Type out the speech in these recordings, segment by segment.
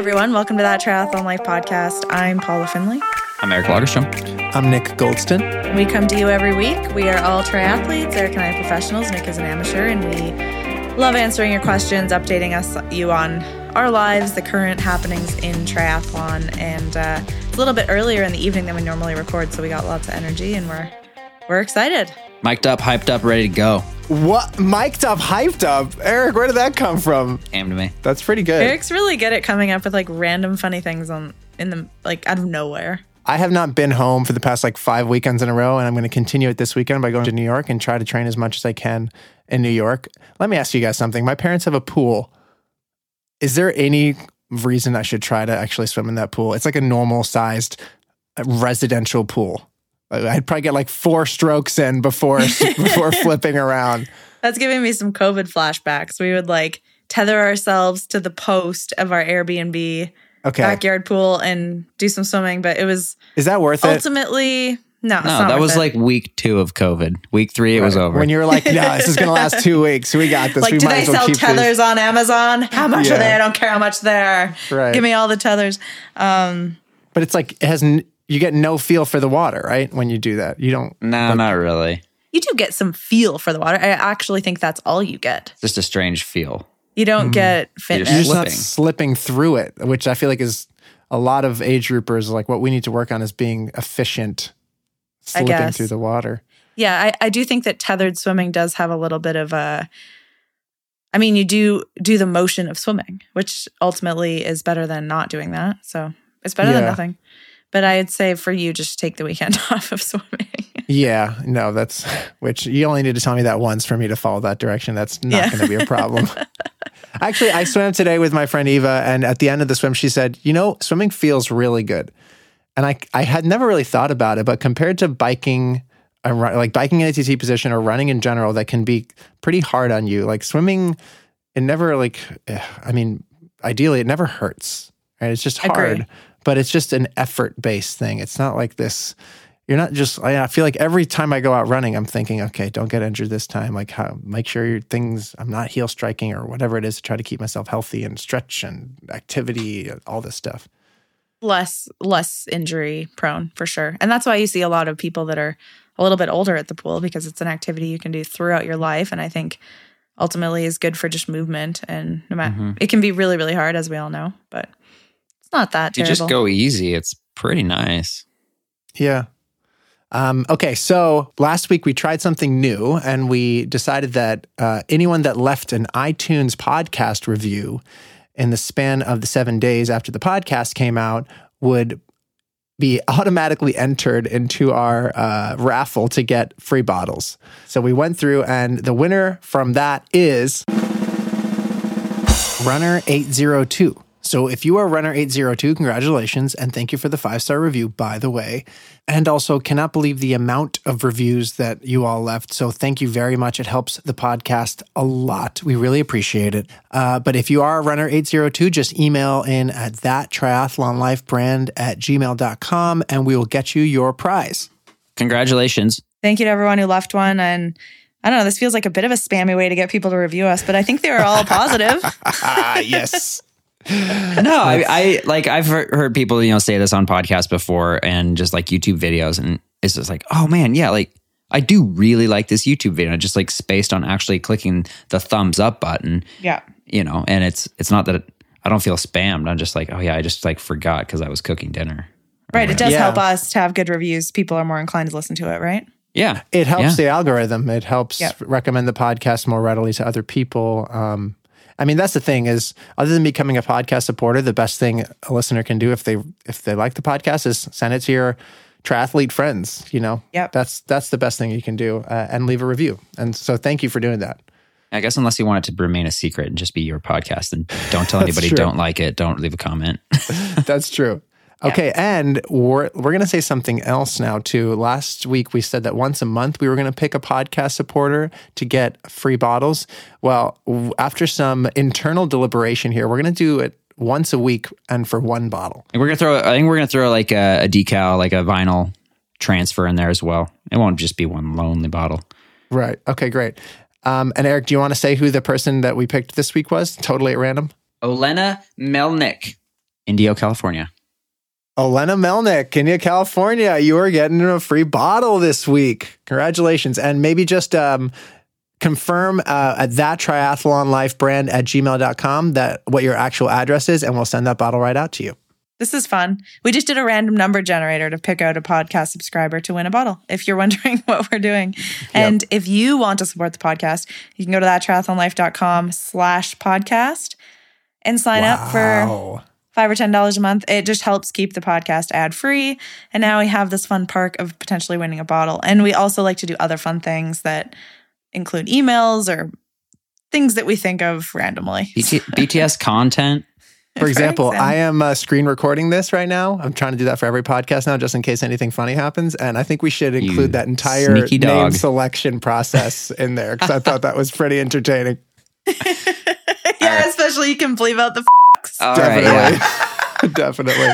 everyone. Welcome to that Triathlon Life podcast. I'm Paula Findlay. I'm Eric Lagerstrom. I'm Nick Goldston. We come to you every week. We are all triathletes. Eric and I are professionals. Nick is an amateur, and we love answering your questions, updating us you on our lives, the current happenings in triathlon, and uh, it's a little bit earlier in the evening than we normally record, so we got lots of energy, and we're we're excited. Mic'd up, hyped up, ready to go. What? Mic'd up, hyped up. Eric, where did that come from? Came to me. That's pretty good. Eric's really good at coming up with like random funny things on in the like out of nowhere. I have not been home for the past like five weekends in a row, and I'm going to continue it this weekend by going to New York and try to train as much as I can in New York. Let me ask you guys something. My parents have a pool. Is there any reason I should try to actually swim in that pool? It's like a normal sized residential pool. I'd probably get like four strokes in before before flipping around. That's giving me some COVID flashbacks. We would like tether ourselves to the post of our Airbnb Okay. backyard pool and do some swimming, but it was Is that worth it? ultimately no. it's No, that was it. like week two of COVID. Week three, it was over. When you were like, no, this is going to last two weeks. We got this. like, we do might they as well sell tethers these. on Amazon? How much Yeah. are they? I don't care how much they're. Right. Give me all the tethers. Um, But it's like, it has, n- you get no feel for the water, right? When you do that. You don't, no, not really. you do get some feel for the water. I actually think that's all you get. Just a strange feel. You don't mm-hmm. get You're fitness. you're just not Slipping. slipping through it, which I feel like is a lot of age groupers. Like what we need to work on is being efficient, I slipping guess. through the water. Yeah, I, I do think that tethered swimming does have a little bit of a. I mean, you do do the motion of swimming, which ultimately is better than not doing that. So it's better than nothing. But I'd say for you, just take the weekend off of swimming. Yeah, no, that's which you only need to tell me that once for me to follow that direction. That's not Yeah. going to be a problem. Actually, I swam today with my friend Eva, and at the end of the swim, she said, "You know, swimming feels really good." And I, I had never really thought about it, but compared to biking, like biking in a TT position or running in general, that can be pretty hard on you. Like swimming, it never like, eh, I mean, ideally, it never hurts. Right? It's just Agree. Hard, but it's just an effort based thing. It's not like this. You're not just. I I feel like every time I go out running, I'm thinking, okay, don't get injured this time. Like, how make sure your things. I'm not heel striking or whatever it is to try to keep myself healthy and stretch and activity, and all this stuff. less less injury prone for sure. And that's why you see a lot of people that are a little bit older at the pool because it's an activity you can do throughout your life. And I think ultimately is good for just movement. And no matter Mhm. it can be really really hard as we all know, but it's not that If you terrible. just go easy, it's pretty nice. Yeah. Um, okay, so last week we tried something new and we decided that uh, anyone that left an iTunes podcast review in the span of the seven days after the podcast came out would be automatically entered into our uh, raffle to get free bottles. So we went through, and the winner from that is Runner 802. So if you are Runner 802, congratulations and thank you for the five star review, by the way. And also, cannot believe the amount of reviews that you all left. So thank you very much. It helps the podcast a lot. We really appreciate it. Uh, but if you are a Runner 802, just email in at that triathlon brand at gmail.com and we will get you your prize. Congratulations. Thank you to everyone who left one. And I don't know, this feels like a bit of a spammy way to get people to review us, but I think they were all positive. Ah, yes. No, I, I like I've heard, heard people you know say this on podcasts before and just like YouTube videos, and it's just like, oh man, yeah, like I do really like this YouTube video. Just like spaced on actually clicking the thumbs up button, yeah. you know, and it's it's not that it, I don't feel spammed. I'm just like, oh yeah, I just like forgot because I was cooking dinner. Right. It does Yeah. help us to have good reviews. People are more inclined to listen to it, right? Yeah, It helps Yeah. the algorithm. It helps Yep. recommend the podcast more readily to other people. Um, I mean, that's the thing is, other than becoming a podcast supporter, the best thing a listener can do if they if they like the podcast is send it to your triathlete friends. You know, Yep. that's that's the best thing you can do, uh, and leave a review. And so, thank you for doing that. I guess unless you want it to remain a secret and just be your podcast, and don't tell anybody. true. Don't like it. Don't leave a comment. That's true. Okay, and we're we're gonna say something else now too. Last week we said that once a month we were gonna pick a podcast supporter to get free bottles. Well, w- after some internal deliberation here, we're gonna do it once a week and for one bottle. And we're gonna throw. I think we're gonna throw like a, a decal, like a vinyl transfer in there as well. It won't just be one lonely bottle. Right. Okay, great. Um, and Eric, do you want to say who the person that we picked this week was? Totally at random. Olena Melnick. Indio, California. Olena Melnick, Indio, California. You are getting a free bottle this week. Congratulations. And maybe just um, confirm uh, at that triathlon life brand at gmail.com that what your actual address is, and we'll send that bottle right out to you. This is fun. We just did a random number generator to pick out a podcast subscriber to win a bottle. If you're wondering what we're doing. And if you want to support the podcast, you can go to that triathlonlife.com slash podcast and sign up for Wow. Five or ten dollars a month. It just helps keep the podcast ad free. And now we have this fun perk of potentially winning a bottle. And we also like to do other fun things that include emails or things that we think of randomly. BT- BTS content. For example, example. I am uh, screen recording this right now. I'm trying to do that for every podcast now, just in case anything funny happens. And I think we should include that entire name selection process in there because I thought that was pretty entertaining. yeah, especially you can bleep out the f***s. All right, Definitely. yeah. definitely.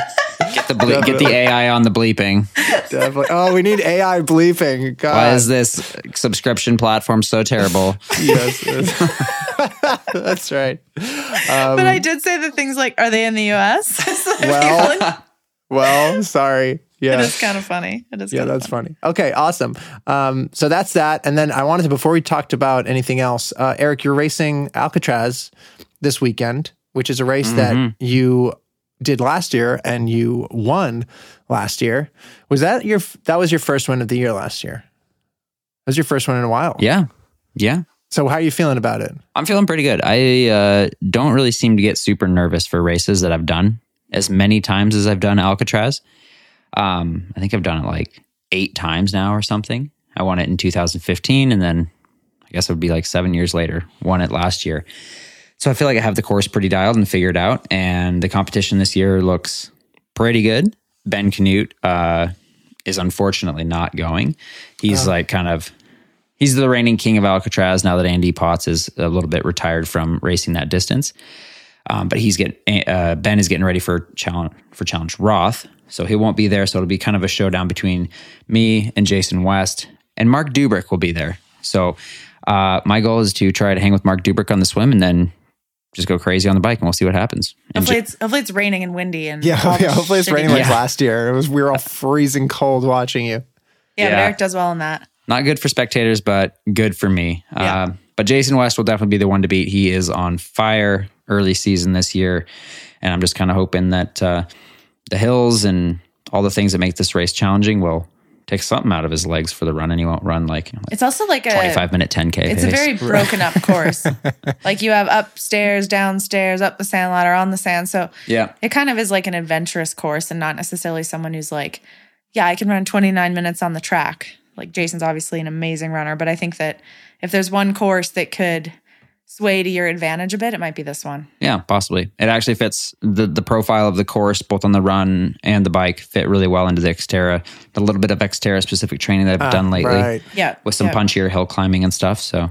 Get the ble- get the AI on the bleeping. Definitely. Oh, we need AI bleeping. God. Why is this subscription platform so terrible? yes, yes. That's right. but I did say the things like, are they in the US? Well, Well, sorry. Yeah. is kind of funny. It is Yeah, kind of that's funny. Okay, awesome. Um, so that's that. And then I wanted to, before we talked about anything else, uh, Eric, you're racing Alcatraz this weekend, which is a race that you did last year and you won last year. Was that your, that was your first win of the year last year? That was your first one in a while. Yeah, yeah. So how are you feeling about it? I'm feeling pretty good. I uh, don't really seem to get super nervous for races that I've done as many times as I've done Alcatraz. Um, I think I've done it like eight times now or something. I won it in 2015, and then I guess it would be like seven years later, won it last year. So I feel like I have the course pretty dialed and figured out, and the competition this year looks pretty good. Ben Kanute uh, is unfortunately not going. He's like kind of he's the reigning king of Alcatraz now that Andy Potts is a little bit retired from racing that distance. Um, but he's getting uh, Ben is getting ready for challenge for Challenge Roth, so he won't be there. So it'll be kind of a showdown between me and Jason West, and Marc Dubrick will be there. So uh, my goal is to try to hang with Marc Dubrick on the swim, and then just go crazy on the bike, and we'll see what happens. And Hopefully Ja- it's, hopefully it's raining and windy and Yeah, all yeah hopefully it's raining like Yeah. last year. It was we were all freezing cold watching you. Yeah, but Yeah. Eric does well in that. not good for spectators, but good for me. Yeah. Um, but Jason West will definitely be the one to beat. He is on fire early season this year, and I'm just kind of hoping that uh, the hills and all the things that make this race challenging will take something out of his legs for the run, and he won't run like, you know, like It's also like a 25 minute 10k. It's a very broken up course. like you have upstairs, downstairs, up the sand ladder, on the sand. So yeah. it kind of is like an adventurous course and not necessarily someone who's like, yeah, I can run 29 minutes on the track. Like Jason's obviously an amazing runner, but I think that if there's one course that could sway to your advantage a bit, it might be this one. Yeah, possibly. It actually fits the the profile of the course, both on the run and the bike, fit really well into the Xterra. The little bit of Xterra specific training that I've done lately, Right. Yeah. with some yeah. punchier hill climbing and stuff. So,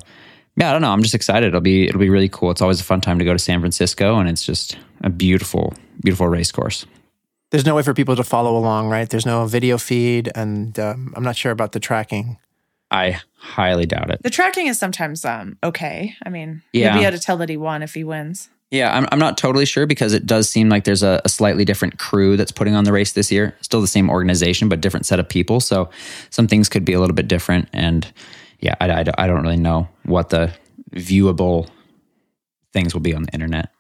yeah, I don't know. I'm just excited. It'll be it'll be really cool. It's always a fun time to go to San Francisco, and it's just a beautiful, beautiful race course. There's no way for people to follow along, right? There's no video feed, and um, I'm not sure about the tracking. I highly doubt it. The tracking is sometimes um okay. I mean, Yeah. you'll be able to tell that he won if he wins. Yeah, I'm, I'm not totally sure because it does seem like there's a, a slightly different crew that's putting on the race this year. Still the same organization, but different set of people. So some things could be a little bit different. And yeah, I, I, I don't really know what the viewable things will be on the internet.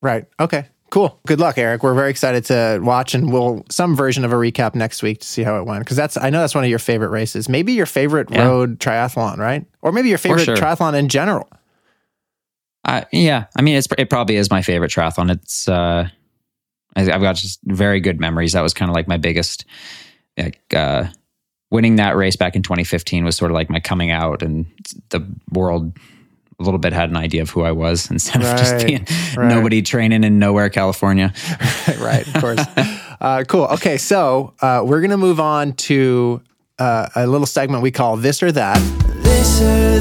Right. Okay. Cool. Good luck, Eric. We're very excited to watch, and we'll some version of a recap next week to see how it went. Because that's I know that's one of your favorite races. Maybe your favorite Yeah. road triathlon, right? Or maybe your favorite sure. triathlon in general. Uh, yeah, I mean, it's it probably is my favorite triathlon. It's uh, I, I've got just very good memories. That was kind of like my biggest, like uh, winning that race back in 2015 was sort of like my coming out, and the world a little bit had an idea of who I was instead of just being right. nobody training in nowhere, California. right, of course. uh, cool. Okay, so uh, we're gonna move on to uh, a little segment we call "This or That." This or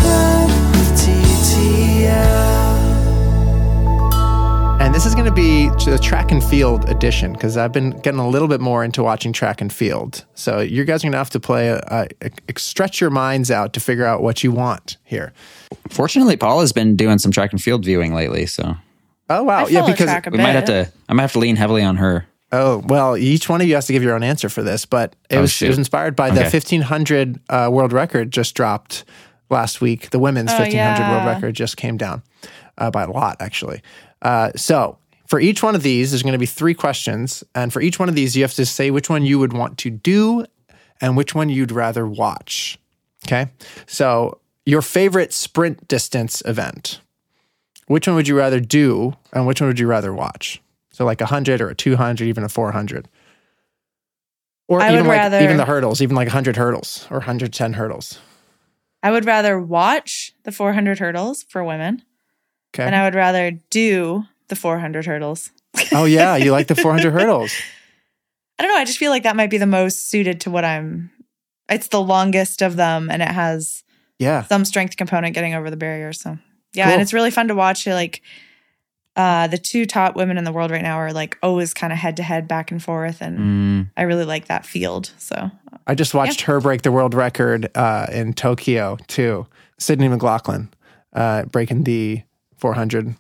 this is going to be the track and field edition because I've been getting a little bit more into watching track and field. So you guys are going to have to play, a, a, a- stretch your minds out to figure out what you want here. Fortunately, Paul has been doing some track and field viewing lately, so Oh wow, I yeah, because track a We bit. might have to. I might have to lean heavily on her. oh well, each one of you has to give your own answer for this, but it Oh, was it was inspired by the 1500 uh, world record just dropped last week. The women's Oh, 1500 world record just came down uh, by a lot, actually. Uh, so for each one of these, there's going to be three questions, and for each one of these, you have to say which one you would want to do and which one you'd rather watch. Okay, so your favorite sprint distance event. Which one would you rather do, and which one would you rather watch? So like a hundred or a two hundred, even a four hundred, or I even would like rather- even the hurdles, even like hundred hurdles or hundred ten hurdles. I would rather watch the 400 hurdles for women, Okay. and I would rather do the 400 hurdles. oh yeah, you like the four hundred hurdles? I don't know. I just feel like that might be the most suited to what I'm. It's the longest of them, and it has Yeah. some strength component getting over the barrier. So yeah, Cool. and it's really fun to watch. Like uh, the two top women in the world right now are like always kind of head to head, back and forth, and Mm, I really like that field. So I just watched her break the world record uh, in Tokyo too. Sydney McLaughlin uh, breaking the 400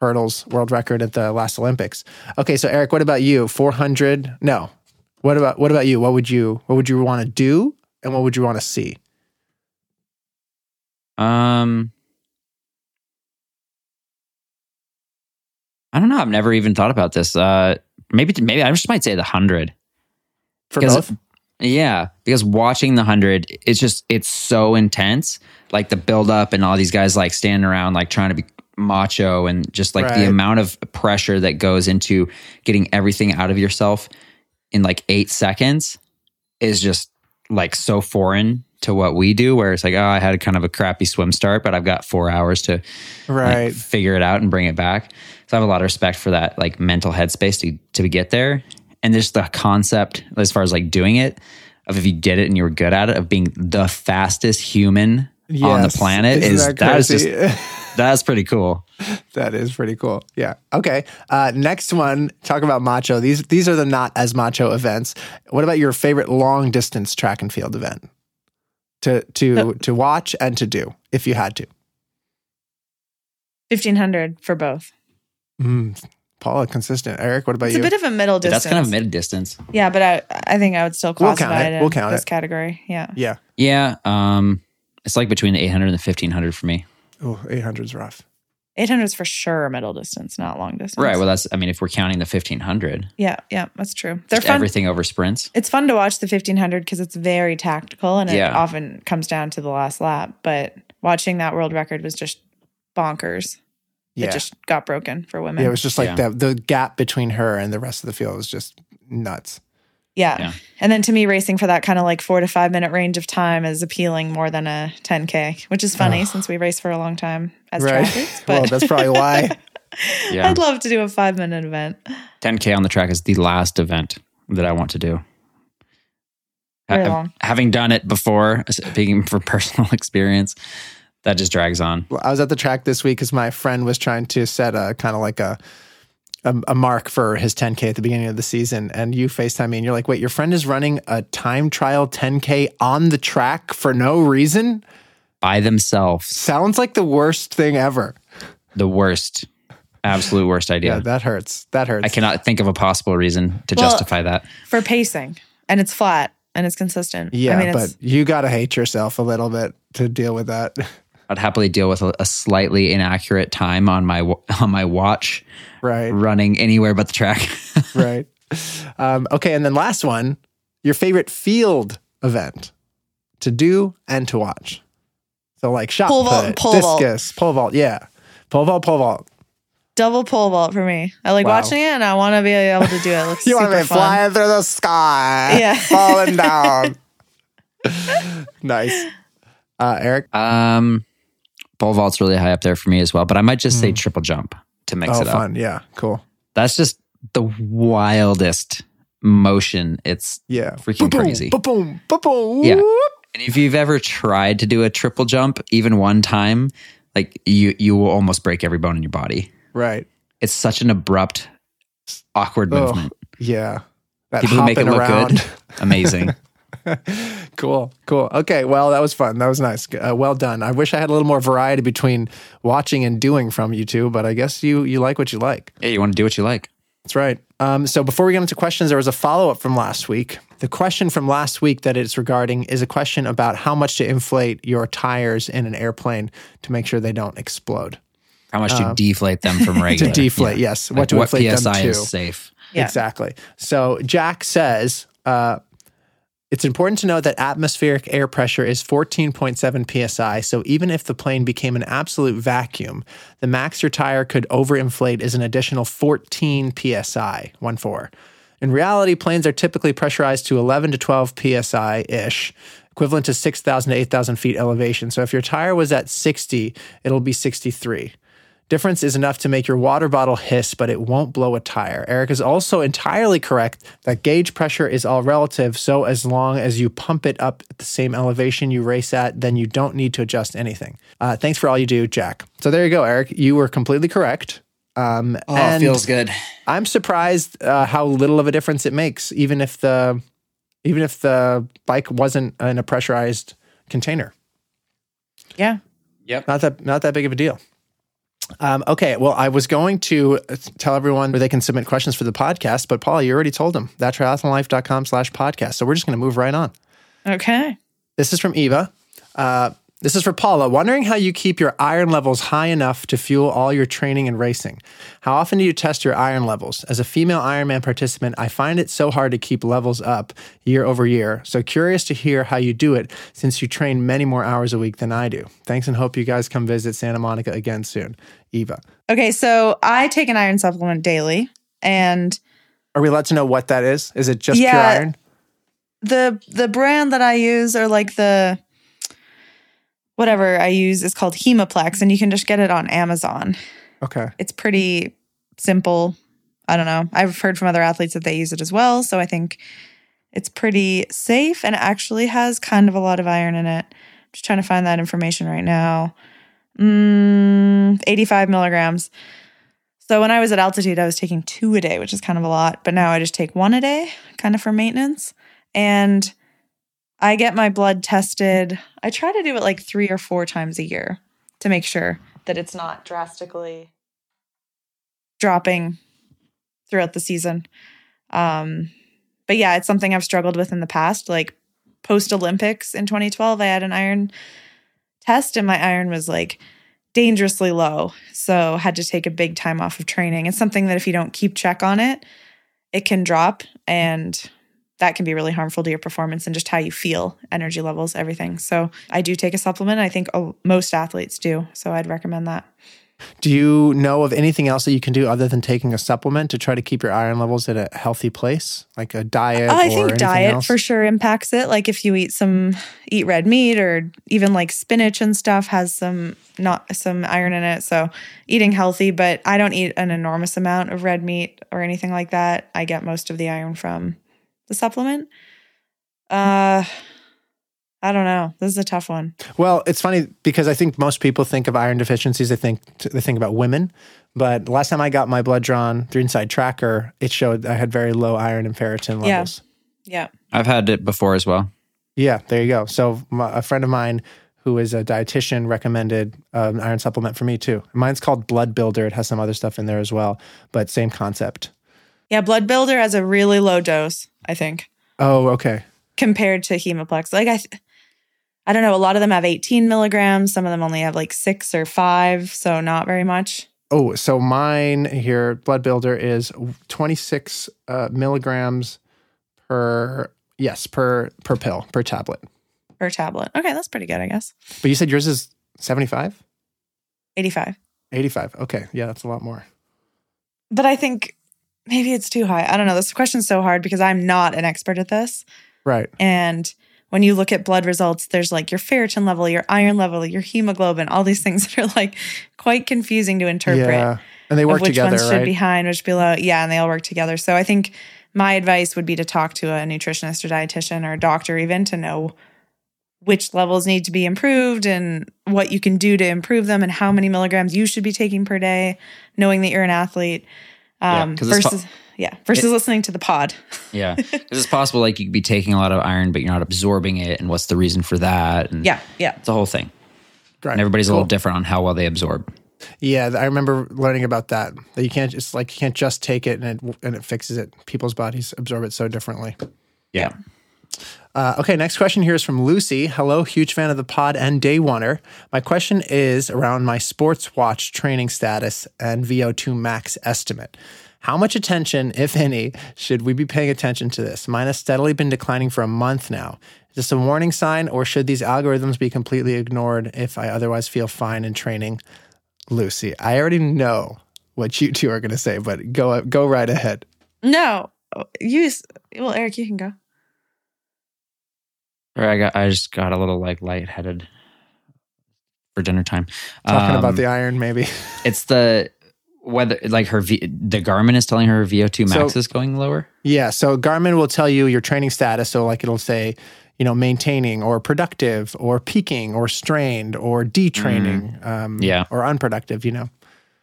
hurdles world record at the last Olympics. Okay, so Eric, what about you? 400? No. What about what about you? What would you what would you want to do and what would you want to see? um, I don't know. I've never even thought about this. Uh, maybe maybe I just might say the hundred. For both? Yeah, because watching the hundred, it's just it's so intense. Like the build up and all these guys like standing around, like trying to be macho, and just like Right. the amount of pressure that goes into getting everything out of yourself in like eight seconds is just like so foreign to what we do. Where it's like, oh, I had kind of a crappy swim start, but I've got four hours to like, Right. figure it out and bring it back. So I have a lot of respect for that like mental headspace to to get there. And just the concept as far as like doing it of if you did it and you were good at it of being the fastest human on the planet Isn't is that that is just that's pretty cool. That is pretty cool. Yeah. Okay. Uh, next one, talk about macho. These these are the not as macho events. What about your favorite long distance track and field event to to to watch and to do if you had to? 1500 for both. Mm, Paula, consistent. Eric, what about you? It's a bit of a middle distance. That's kind of mid distance. Yeah, but I I think I would still We'll classify count it. it. in We'll count this it. category. Yeah. yeah. Yeah. Um it's like between the 800 and the 1500 for me. Oh, 800 is rough. 800 is for sure middle distance, not long distance. Right. Well, that's, I mean, if we're counting the 1500, yeah, yeah, that's true. They're fun. everything over sprints. It's fun to watch the 1500 because it's very tactical and it Yeah. often comes down to the last lap. But watching that world record was just bonkers. Yeah. It just got broken for women. yeah, it was just like Yeah. the the gap between her and the rest of the field was just nuts. Yeah. Yeah. And then to me, racing for that kind of like four to five minute range of time is appealing more than a 10K, which is funny since we race for a long time as Right. triathletes. well, But that's probably why. Yeah. I'd love to do a five minute event. 10K on the track is the last event that I want to do. Very Ha- long. Having done it before, speaking from personal experience, that just drags on. I was at the track this week because my friend was trying to set a kind of like a, a a mark for his 10k at the beginning of the season, and you Facetime me, and you're like, "Wait, your friend is running a time trial 10k on the track for no reason." By themselves, Sounds like the worst thing ever. the worst, absolute worst Yeah, idea. that hurts. That hurts. I cannot think of a possible reason to Well- justify that. For pacing. And it's flat and it's consistent. Yeah, I mean, but you got to hate yourself a little bit to deal with that. I'd happily deal with a, a slightly inaccurate time on my on my watch right, running anywhere but the track. right. Um, okay, and then last one, your favorite field event to do and to watch. So like shot Pole vault put, and pole vault. pole vault, yeah, pole vault, pole vault. double pole vault for me. I like Wow. watching it and I want to be able to do it. It looks You want to be flying through the sky, Yeah. falling down. nice, uh, Eric. um, pole vault's really high up there for me as well, but I might just say hmm. triple jump to mix Oh, it up. fun, yeah, cool, That's just the wildest motion. It's yeah, Freaking Ba-boom, crazy. ba-boom, ba-boom, Yeah. And if you've ever tried to do a triple jump, even one time, like you you will almost break every bone in your body. right. It's such an abrupt, awkward Oh, movement. yeah. That People who make it look around. good, amazing. Cool, cool. Okay, well, that was fun. That was nice. Uh, well done. I wish I had a little more variety between watching and doing from you two, but I guess you you like what you like. Yeah, you want to do what you like. That's right. Um, so before we get into questions, there was a follow up from last week. The question from last week that it's regarding is a question about how much to inflate your tires in an airplane to make sure they don't explode. How much to deflate them from regular? To regular? deflate, yes. What to what inflate PSI them to. is safe? Yeah. Exactly. So Jack says uh, it's important to note that atmospheric air pressure is 14.7 psi. So even if the plane became an absolute vacuum, the max your tire could overinflate is an additional 14 psi. One four. In reality, planes are typically pressurized to 11 to 12 psi ish, equivalent to 6,000 to 8,000 feet elevation. So if your tire was at 60, it'll be 63. Difference is enough to make your water bottle hiss, but it won't blow a tire. Eric is also entirely correct that gauge pressure is all relative. So, as long as you pump it up at the same elevation you race at, then you don't need to adjust anything. Uh, thanks for all you do, Jack. So, there you go, Eric. You were completely correct. Um, Oh, and good. I'm surprised uh, how little of a difference it makes, even if the even if the bike wasn't in a pressurized container. Yeah. Yep. Not that not that big of a deal. Um, okay, well, I was going to uh, tell everyone where they can submit questions for the podcast, but Paul, you already told them that triathlonlife.com slash podcast. So we're just going to move right on. Okay. This is from Eva. Uh, this is for Paula. Wondering how you keep your iron levels high enough to fuel all your training and racing. How often do you test your iron levels? As a female Ironman participant, I find it so hard to keep levels up year over year. So curious to hear how you do it since you train many more hours a week than I do. Thanks and hope you guys come visit Santa Monica again soon. Eva. Okay. So I take an iron supplement daily and Are we allowed to know what that is? Is it just pure iron? the the brand that I use are like the whatever I use is called Hemaplex and you can just get it on Amazon. Okay. It's pretty simple. I don't know. I've heard from other athletes that they use it as well, so I think it's pretty safe and actually has kind of a lot of iron in it. I'm just trying to find that information right now. Mm, 85 milligrams. So when I was at altitude, I was taking two a day, which is kind of a lot, but now I just take one a day, kind of for maintenance. And I get my blood tested. I try to do it like three or four times a year to make sure that it's not drastically dropping throughout the season. Um, but yeah, it's something I've struggled with in the past. Like post Olympics in 2012, I had an iron test and my iron was like dangerously low. So had to take a big time off of training. It's something that if you don't keep check on it, it can drop and that can be really harmful to your performance and just how you feel, energy levels, everything. So I do take a supplement. I think oh, most athletes do. So I'd recommend that. Do you know of anything else that you can do other than taking a supplement to try to keep your iron levels at a healthy place, like a diet? I think diet else? for sure impacts it. Like if you eat some eat red meat or even like spinach and stuff has some not some iron in it. So eating healthy, but I don't eat an enormous amount of red meat or anything like that. I get most of the iron from the supplement. Uh I don't know. This is a tough one. Well, it's funny because I think most people think of iron deficiencies. They think they think about women, but last time I got my blood drawn through Inside Tracker, it showed I had very low iron and ferritin levels. Yeah. yeah. I've had it before as well. Yeah, there you go. So my, a friend of mine who is a dietitian recommended um, an iron supplement for me too. Mine's called Blood Builder. It has some other stuff in there as well, but same concept. Yeah, blood builder has a really low dose, I think. Oh, okay. compared to Hemaplex. Like I, th- I don't know. A lot of them have 18 milligrams. Some of them only have like six or five, so not very much. Oh, so mine here, Blood Builder is 26 uh, milligrams per yes per per pill per tablet. per tablet. Okay, that's pretty good, I guess. But you said yours is 75, 85. 85. Okay, yeah, that's a lot more. But I think maybe it's too high. I don't know. This question's so hard because I'm not an expert at this. Right. And when you look at blood results, there's like your ferritin level, your iron level, your hemoglobin, all these things that are like quite confusing to interpret. Yeah, and they work which together, ones should right? be high and which below. Yeah, and they all work together. So I think my advice would be to talk to a nutritionist or dietitian or a doctor even to know which levels need to be improved and what you can do to improve them and how many milligrams you should be taking per day, knowing that you're an athlete. Um, 'cause it's versus, po- Yeah. Versus listening to the pod. Yeah, because it's possible like you could be taking a lot of iron, but you're not absorbing it, and what's the reason for that? And Yeah. Yeah. it's a whole thing. Right. And everybody's a little different on how well they absorb. Yeah, I remember learning about that. That you can't just like you can't just take it and it and it fixes it. People's bodies absorb it so differently. Yeah. Uh, okay, next question here is from Lucy. Hello, huge fan of the pod and day oneer. My question is around my sports watch training status and VO2 max estimate. How much attention, if any, should we be paying attention to this? Mine has steadily been declining for a month now. Is this a warning sign, or should these algorithms be completely ignored if I otherwise feel fine in training? Lucy, I already know what you two are going to say, but go go right ahead. No. You, well, Eric, you can go. Or I got I just got a little like lightheaded for dinner time. Talking Um, about the iron, maybe. it's the whether like her v, the Garmin is telling her VO2 max So- is going lower. Yeah. So Garmin will tell you your training status. So like it'll say, you know, maintaining or productive or peaking or strained or detraining, um, Yeah. or unproductive. You know.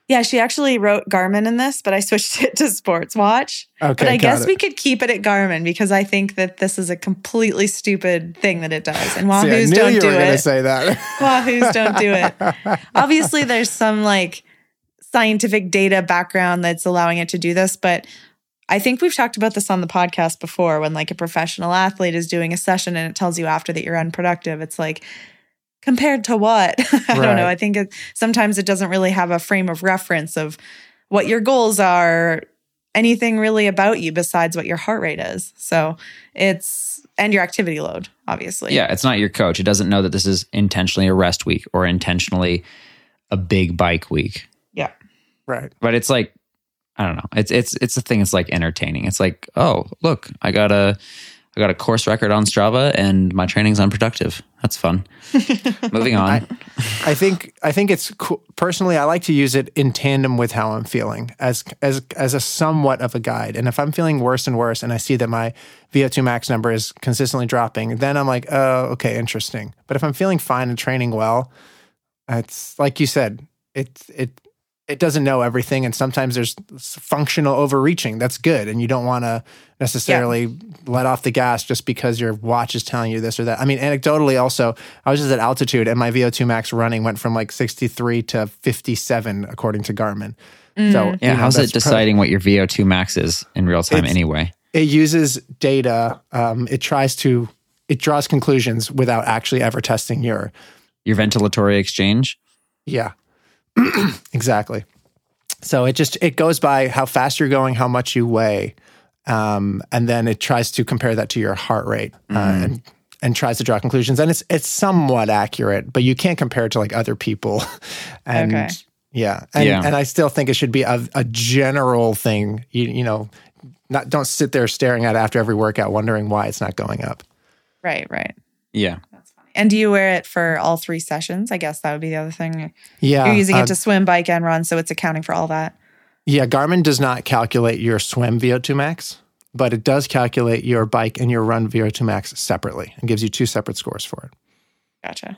Yeah, she actually wrote Garmin in this, but I switched it to Sports Watch. Okay. But I guess it. we could keep it at Garmin because I think that this is a completely stupid thing that it does. And See, I Wahoos knew don't you do were going to it. say that. Wahoos don't do it. Obviously, there's some like scientific data background that's allowing it to do this, but I think we've talked about this on the podcast before when like a professional athlete is doing a session and it tells you after that you're unproductive. It's like compared to what? I don't know. I think it, sometimes it doesn't really have a frame of reference of what your goals are, anything really about you besides what your heart rate is. So it's and your activity load, obviously. Yeah, it's not your coach. It doesn't know that this is intentionally a rest week or intentionally a big bike week. Yeah. right. But it's like I don't know. It's it's it's a thing. It's like entertaining. It's like oh look, I got a I got a course record on Strava and my training's unproductive. That's fun. Moving on. I think I think it's cool. personally I like to use it in tandem with how I'm feeling as as as a somewhat of a guide. And if I'm feeling worse and worse, and I see that my VO2 max number is consistently dropping, then I'm like, oh, okay, interesting. But if I'm feeling fine and training well, it's like you said, it it it doesn't know everything, and sometimes there's functional overreaching. That's good, and you don't want to necessarily let off the gas just because your watch is telling you this or that. I mean, anecdotally, also, I was just at altitude, and my VO2 max running went from like 63 to 57, according to Garmin. So yeah, you know, how's it deciding what your VO2 max is in real time It's- anyway? it uses data. Um, it tries to it draws conclusions without actually ever testing your Your ventilatory exchange? Yeah, exactly. So it just it goes by how fast you're going, how much you weigh, um, and then it tries to compare that to your heart rate uh, and and tries to draw conclusions. And it's it's somewhat accurate, but you can't compare it to like other people. and Okay. yeah, and Yeah. and I still think it should be a, a general thing. You you know, not don't sit there staring at it after every workout, wondering why it's not going up. Right, right. Yeah. That's funny. And do you wear it for all three sessions? I guess that would be the other thing. Yeah, You're using uh, it to swim, bike, and run, so it's accounting for all that. Yeah, Garmin does not calculate your swim VO2 max, but it does calculate your bike and your run VO2 max separately and gives you two separate scores for it. Gotcha.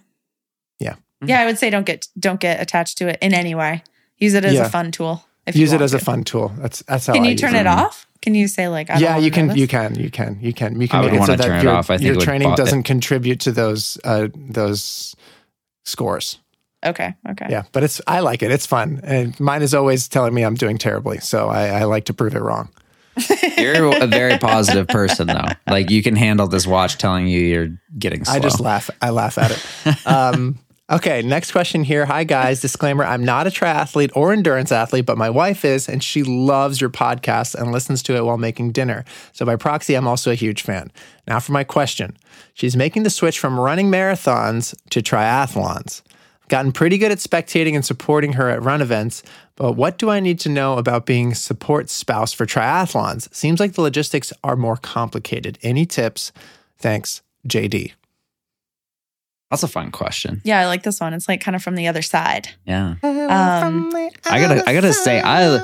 Yeah. Yeah, I would say don't get don't get attached to it in any way. Use it as Yeah. a fun tool. If you Use it want as a fun tool. That's that's how Can I you use turn it off? Can you say like I don't yeah, wanna you can. this? You can. You can. You can. You can I would it so wanna that turn it your, off. I think your training doesn't contribute to those uh, those scores. Okay. Okay. Yeah, but it's I like it. It's fun, and mine is always telling me I'm doing terribly. So I, I like to prove it wrong. You're a very positive person though. Like you can handle this watch telling you you're getting slow. I just laugh. I laugh at it. Um, okay, next question here. Hi guys. Disclaimer: I'm not a triathlete or endurance athlete, but my wife is, and she loves your podcast and listens to it while making dinner. So by proxy, I'm also a huge fan. Now for my question: She's making the switch from running marathons to triathlons. I've gotten pretty good at spectating and supporting her at run events, but what do I need to know about being support spouse for triathlons? Seems like the logistics are more complicated. Any tips? Thanks, JD. That's a fun question. Yeah, I like this one. It's like kind of from the other side. Yeah. Um, I gotta I gotta say I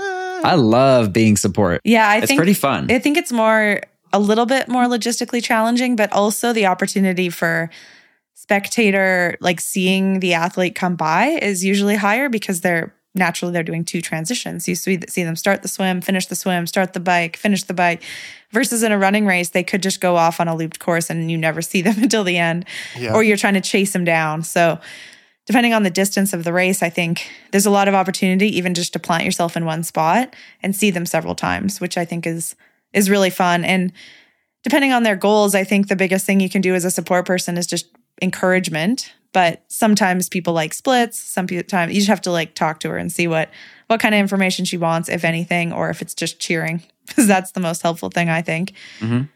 I love being support. Yeah, I it's think pretty fun. I think it's more a little bit more logistically challenging, but also the opportunity for spectator like seeing the athlete come by is usually higher because they're naturally they're doing two transitions. You see, see them start the swim, finish the swim, start the bike, finish the bike. Versus in a running race, they could just go off on a looped course and you never see them until the end, Yeah. or you're trying to chase them down. So, depending on the distance of the race, I think there's a lot of opportunity even just to plant yourself in one spot and see them several times, which I think is is really fun. And depending on their goals, I think the biggest thing you can do as a support person is just encouragement. But sometimes people like splits. Some time you just have to like talk to her and see what what kind of information she wants, if anything, or if it's just cheering, because that's the most helpful thing I think. Mhm.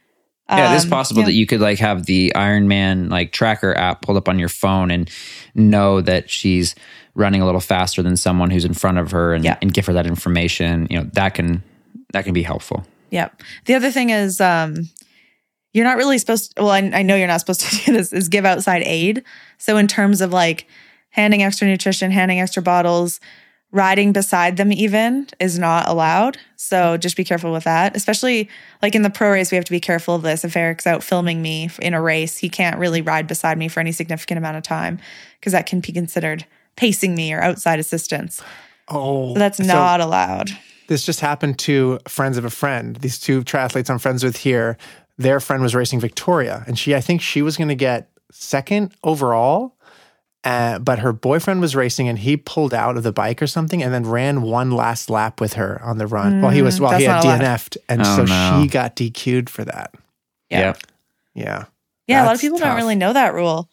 Yeah, it is Um, possible yeah. that you could like have the Ironman like tracker app pulled up on your phone and know that she's running a little faster than someone who's in front of her and, Yeah. and give her that information. You know, that can that can be helpful. Yep. The other thing is, um, you're not really supposed. To, well, I, I know you're not supposed to do this. Is give outside aid. So in terms of like handing extra nutrition, handing extra bottles, riding beside them, even is not allowed. So just be careful with that. Especially like in the pro race, we have to be careful of this. If Eric's out filming me in a race, he can't really ride beside me for any significant amount of time because that can be considered pacing me or outside assistance. Oh, So that's so not allowed. this just happened to friends of a friend. These two triathletes I'm friends with here. Their friend was racing Victoria, and she, I think, she was going to get second overall. Uh, but her boyfriend was racing, and he pulled out of the bike or something, and then ran one last lap with her on the run. while he was, while he had. DNF'd, and Oh, so no. she got DQ'd for that. Yeah. Yeah, Yeah, a lot of people tough. don't really know that rule.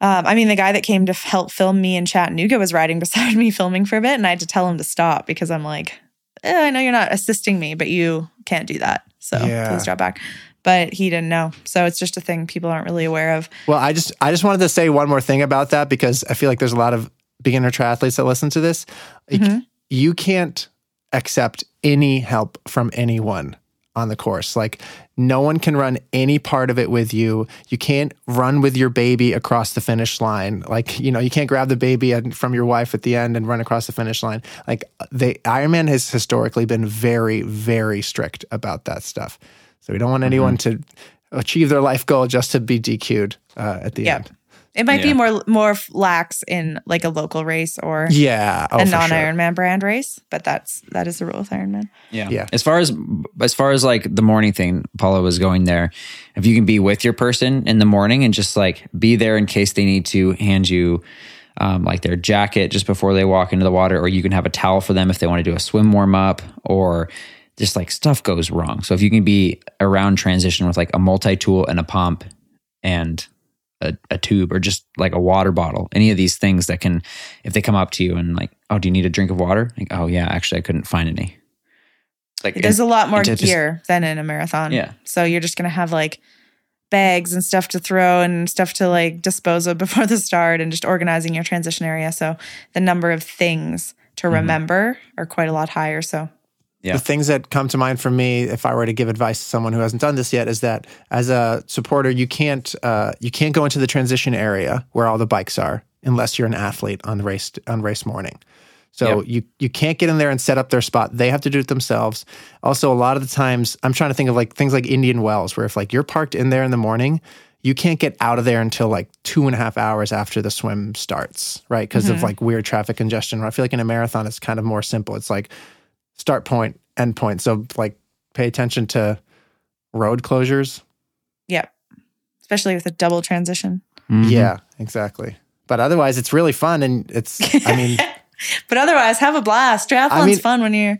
Um, I mean, the guy that came to f- help film me in Chattanooga was riding beside me filming for a bit, and I had to tell him to stop because I'm like, eh, I know you're not assisting me, but you can't do that. So Yeah. please drop back. But he didn't know. So it's just a thing people aren't really aware of. Well, I just I just wanted to say one more thing about that because I feel like there's a lot of beginner triathletes that listen to this. Like, Mhm. You can't accept any help from anyone on the course. Like no one can run any part of it with you. You can't run with your baby across the finish line. Like, you know, you can't grab the baby from your wife at the end and run across the finish line. Like the Ironman has historically been very very strict about that stuff. So we don't want anyone to achieve their life goal just to be DQ'd uh, at the Yeah. end. It might be more more lax in like a local race or Yeah, oh, a for non sure. Ironman brand race, but that's that is the rule with Ironman. Yeah. Yeah. As far as as far as like the morning thing, Paula was going there. If you can be with your person in the morning and just like be there in case they need to hand you um, like their jacket just before they walk into the water, or you can have a towel for them if they want to do a swim warm up, or just like stuff goes wrong. So if you can be around transition with like a multi tool and a pump and a, a tube or just like a water bottle, any of these things that can, if they come up to you and like, oh, do you need a drink of water? Like, oh yeah, actually I couldn't find any. Like There's a lot more to just- gear than in a marathon. Yeah. So you're just gonna have like bags and stuff to throw and stuff to like dispose of before the start and just organizing your transition area. So the number of things to Mm-hmm. remember are quite a lot higher. So Yeah. The things that come to mind for me, if I were to give advice to someone who hasn't done this yet, is that as a supporter, you can't uh, you can't go into the transition area where all the bikes are unless you're an athlete on race on race morning. So Yep. you you can't get in there and set up their spot. They have to do it themselves. Also, a lot of the times, I'm trying to think of like things like Indian Wells, where if like you're parked in there in the morning, you can't get out of there until like two and a half hours after the swim starts, right? Because of like weird traffic congestion. I feel like in a marathon, it's kind of more simple. It's like start point, end point. So like pay attention to road closures. yeah. Especially with a double transition. Mhm. Yeah, exactly. But otherwise, it's really fun, and it's. I mean, But otherwise, have a blast. Triathlon's mean- fun when you're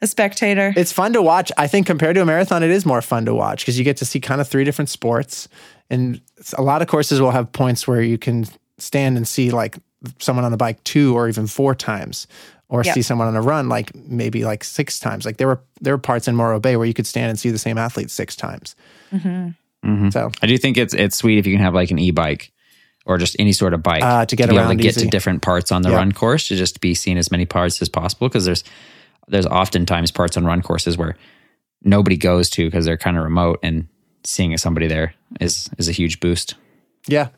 a spectator. it's fun to watch. I think compared to a marathon, it is more fun to watch because you get to see kind of three different sports, and a lot of courses will have points where you can stand and see like someone on a bike two or even four times, or Yep. see someone on a run like maybe like six times. Like there were there were parts in Morro Bay where you could stand and see the same athlete six times. Mhm. So I do think it's it's sweet if you can have like an e-bike or just any sort of bike Uh, to get be able to get easy. to different parts on the Yeah. run course to just be seen as many parts as possible because there's there's oftentimes parts on run courses where nobody goes to because they're kind of remote and seeing somebody there is is a huge boost. Yeah.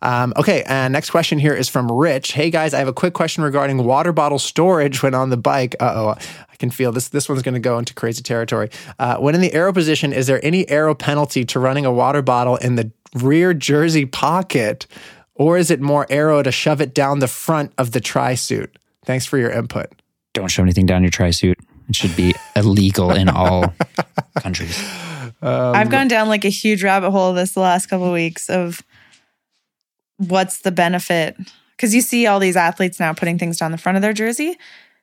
Um, okay. And next question here is from Rich. Hey guys, I have a quick question regarding water bottle storage when on the bike. Uh oh, I can feel this. This one's going to go into crazy territory. Uh, when in the aero position, is there any aero penalty to running a water bottle in the rear jersey pocket, or is it more aero to shove it down the front of the tri suit? Thanks for your input. Don't shove anything down your tri suit. It should be illegal in all countries. I've gone down like a huge rabbit hole this the last couple of weeks of what's the benefit because you see all these athletes now putting things down the front of their jersey,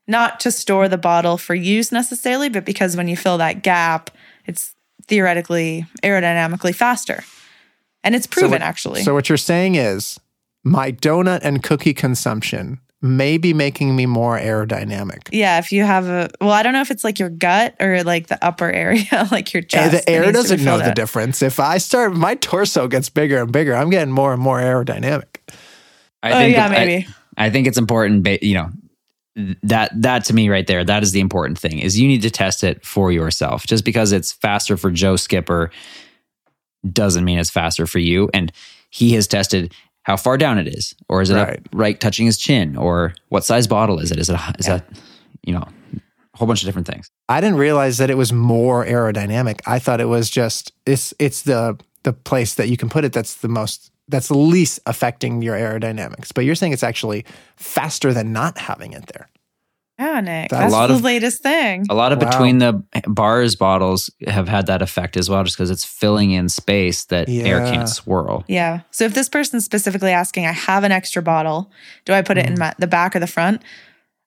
not to store the bottle for use necessarily, but because when you fill that gap, it's theoretically aerodynamically faster, and it's proven what- actually. So what you're saying is my donut and cookie consumption may be making me more aerodynamic. yeah, if you have a well, I don't know if it's like your gut or like the upper area, like your eh, And chest. the air needs to be doesn't know the out. difference. If I start, my torso gets bigger and bigger. I'm getting more and more aerodynamic. I Oh yeah, I- maybe. I think it's important, you know, that that to me right there, that is the important thing is you need to test it for yourself. Just because it's faster for Joe Skipper doesn't mean it's faster for you. And he has tested how far down it is, or is it Right. up right touching his chin, or what size bottle is it? Is it a- is that you know a whole bunch of different things. I didn't realize that it was more aerodynamic. I thought it was just it's it's the the place that you can put it that's the most that's the least affecting your aerodynamics. But you're saying it's actually faster than not having it there. Yeah, Nick. That's- That's A lot the of- latest thing. A lot of Wow. between the bars bottles have had that effect as well, just because it's filling in space that air can't swirl. Yeah. So if this person's specifically asking, I have an extra bottle, do I put it Mm. in my, the back or the front?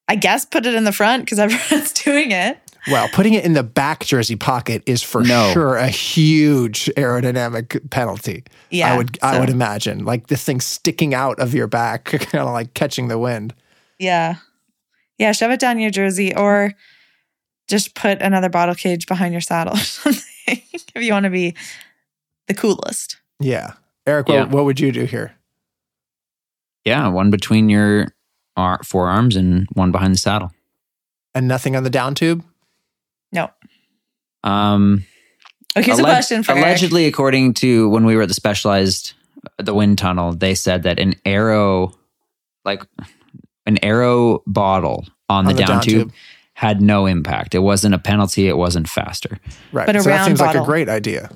I guess put it in the front because everyone's doing it. Well, putting it in the back jersey pocket is for No. sure a huge aerodynamic penalty. Yeah, I would I would imagine. Like this thing sticking out of your back, kind of like catching the wind. Yeah. Yeah. Shove it down your jersey or just put another bottle cage behind your saddle or something if you want to be the coolest. Yeah. Eric, Yeah. What, what would you do here? Yeah, one between your ar- forearms and one behind the saddle. And nothing on the down tube? No. Um, Oh, here's alleg- a question for Eric. allegedly, according to when we were at the specialized, the wind tunnel, they said that an aero, like an aero bottle on, the, On the down, down tube, tube. had no impact. It wasn't a penalty. It wasn't faster. Right. But a so that round seems like a great idea.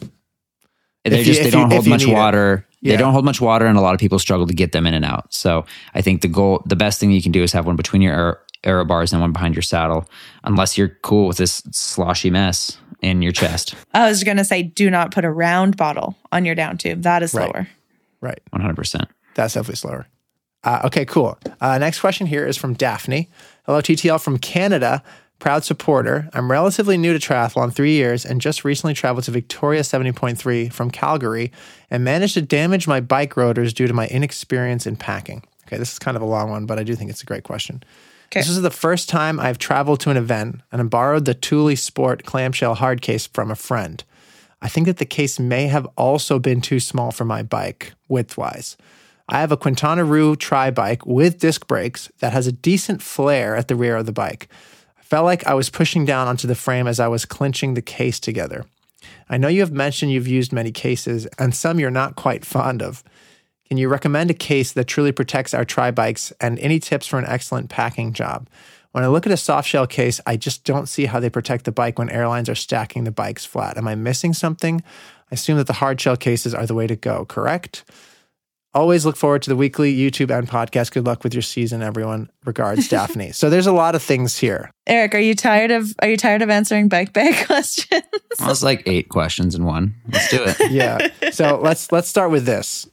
They If just if they you- don't if hold much water. Yeah. They don't hold much water, and a lot of people struggle to get them in and out. So I think the goal, the best thing you can do is have one between your aer- aero bars and one behind your saddle, unless you're cool with this sloshy mess in your chest. I was going to say, do not put a round bottle on your down tube. That is Right. slower. Right. One hundred percent. That's definitely slower. Uh, okay, cool. Uh, next question here is from Daphne. Hello, TTL from Canada. Proud supporter. I'm relatively new to triathlon, three years, and just recently traveled to Victoria 70.3 from Calgary and managed to damage my bike rotors due to my inexperience in packing. Okay, this is kind of a long one, but I do think it's a great question. Okay. This is the first time I've traveled to an event and I borrowed the Thule Sport clamshell hard case from a friend. I think that the case may have also been too small for my bike, width wise. I have a Quintana Roo tri bike with disc brakes that has a decent flare at the rear of the bike. I felt like I was pushing down onto the frame as I was clinching the case together. I know you have mentioned you've used many cases and some you're not quite fond of. Can you recommend a case that truly protects our tri bikes and any tips for an excellent packing job? When I look at a soft shell case, I just don't see how they protect the bike when airlines are stacking the bikes flat. Am I missing something? I assume that the hard shell cases are the way to go, correct? Always look forward to the weekly YouTube and podcast. Good luck with your season, everyone. Regards, Daphne. So there's a lot of things here. Eric, are you tired of are you tired of answering bike bag questions? Well, it's like eight questions in one. Let's do it. Yeah. So let's let's start with this.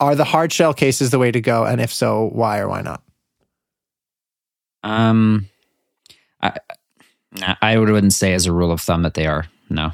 Are the hard shell cases the way to go? And if so, why or why not? Um, I I wouldn't say as a rule of thumb that they are. No.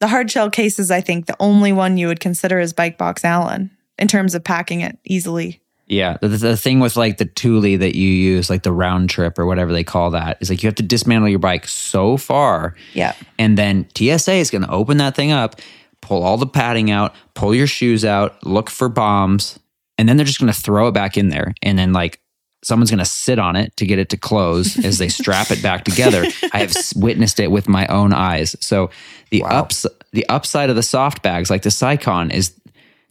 the hard shell cases, I think, the only one you would consider is Bike Box Alan in terms of packing it easily. Yeah, the, the thing with like the Thule that you use, like the round trip or whatever they call that, is like you have to dismantle your bike so far, Yeah. and then TSA is going to open that thing up, pull all the padding out, pull your shoes out, look for bombs, and then they're just going to throw it back in there, and then like someone's going to sit on it to get it to close as they strap it back together. I have witnessed it with my own eyes. So the Wow. ups the upside of the soft bags like the Scicon is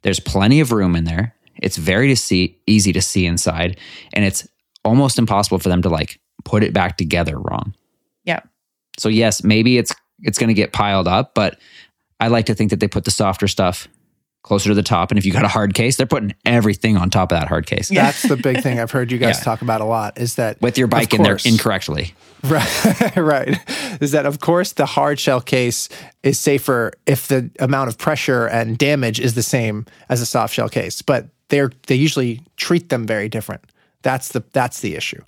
there's plenty of room in there. It's very to see easy to see inside and it's almost impossible for them to like put it back together wrong. Yeah. So yes, maybe it's it's going to get piled up, but I like to think that they put the softer stuff closer to the top. And if you got a hard case, they're putting everything on top of that hard case. That's the big thing I've heard you guys Yeah. talk about a lot is that With your bike in there incorrectly. Right, right. Is that of course the hard shell case is safer if the amount of pressure and damage is the same as a soft shell case, but they're they usually treat them very different. That's the that's the issue. So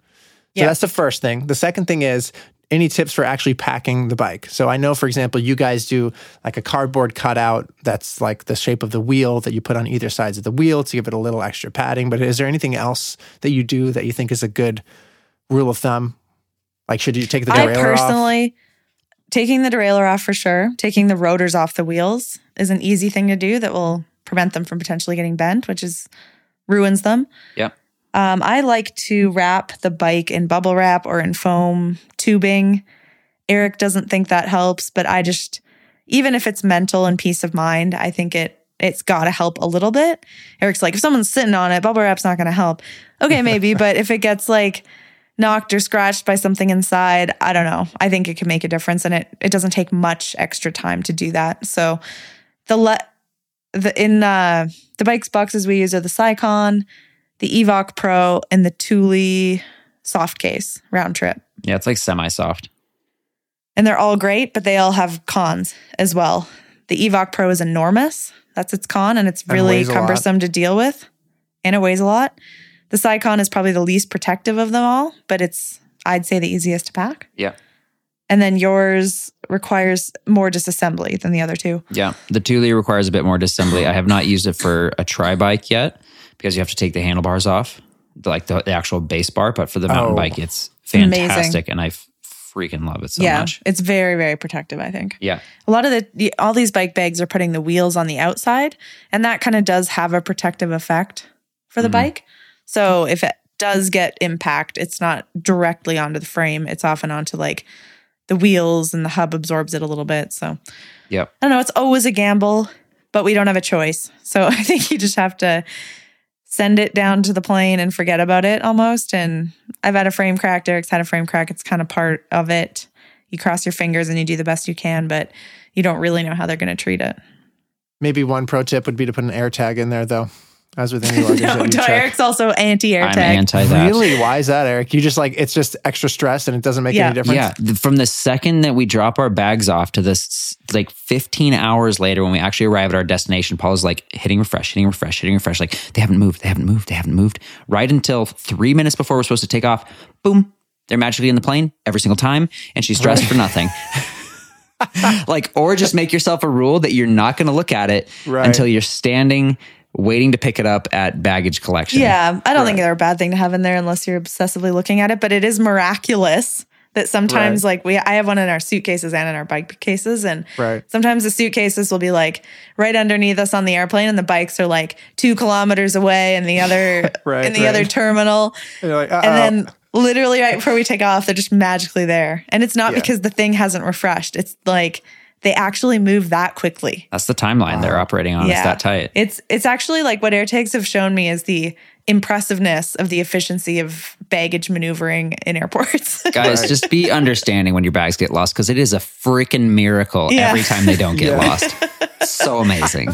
Yeah. that's the first thing. The second thing is any tips for actually packing the bike. So I know, for example, you guys do like a cardboard cutout that's like the shape of the wheel that you put on either sides of the wheel to give it a little extra padding. But is there anything else that you do that you think is a good rule of thumb? Like, should you take the I derailleur off? personally, taking the derailleur off for sure, taking the rotors off the wheels is an easy thing to do that will prevent them from potentially getting bent, which is ruins them. Yeah. Um, I like to wrap the bike in bubble wrap or in foam tubing. Eric doesn't think that helps, but I just, even if it's mental and peace of mind, I think it it's got to help a little bit. Eric's like, if someone's sitting on it, bubble wrap's not going to help. Okay, maybe, but if it gets like knocked or scratched by something inside, I don't know. I think it can make a difference, and it it doesn't take much extra time to do that. So the let the in uh, the bikes boxes we use are the Scicon, the Evoc Pro, and the Thule soft case round trip. Yeah, it's like semi soft. And they're all great, but they all have cons as well. The Evoc Pro is enormous. That's its con, and it's really cumbersome to deal with. And it weighs a lot. The Scicon is probably the least protective of them all, but it's, I'd say, the easiest to pack. Yeah. And then yours requires more disassembly than the other two. Yeah. The Thule requires a bit more disassembly. I have not used it for a tri bike yet because you have to take the handlebars off, like the, the actual base bar. But for the mountain Oh. bike, it's amazing. fantastic. And I f- freaking love it so yeah. much. It's very, very protective, I think. Yeah. A lot of the- the, all these bike bags are putting the wheels on the outside, and that kind of does have a protective effect for the mm-hmm. bike. So if it does get impact, it's not directly onto the frame, it's often onto like the wheels and the hub absorbs it a little bit. So Yep. I don't know. It's always a gamble, but we don't have a choice. So I think you just have to send it down to the plane and forget about it almost. And I've had a frame crack. Derek's had a frame crack. It's kind of part of it. You cross your fingers and you do the best you can, but you don't really know how they're going to treat it. Maybe one pro tip would be to put an AirTag in there, though, as with any luggage no, that you check. Eric's also anti air I'm tag. anti that. Really? Why is that, Eric? You just like it's just extra stress and it doesn't make Yeah. any difference. Yeah, from the second that we drop our bags off to this, like 15 hours later, when we actually arrive at our destination, Paul's like hitting refresh, hitting refresh, hitting refresh. Like they haven't moved, they haven't moved, they haven't moved. Right until three minutes before we're supposed to take off, boom, they're magically in the plane every single time, and she's dressed for nothing. like, or just make yourself a rule that you're not going to look at it Right. until you're standing waiting to pick it up at baggage collection. Yeah, I don't think they're a bad thing to have in there unless you're obsessively looking at it. But it is miraculous that sometimes, like we, I have one in our suitcases and in our bike cases, and Right. sometimes the suitcases will be like right underneath us on the airplane, and the bikes are like two kilometers away in the other Right, in the right. other terminal, And like, and then literally right before we take off, they're just magically there, and it's not Yeah. because the thing hasn't refreshed. It's like they actually move that quickly. That's the timeline they're operating on. It's that tight. It's it's actually like what AirTags have shown me is the impressiveness of the efficiency of baggage maneuvering in airports. Guys, Right. just be understanding when your bags get lost because it is a freaking miracle Yeah. every time they don't get Yeah. lost. So amazing.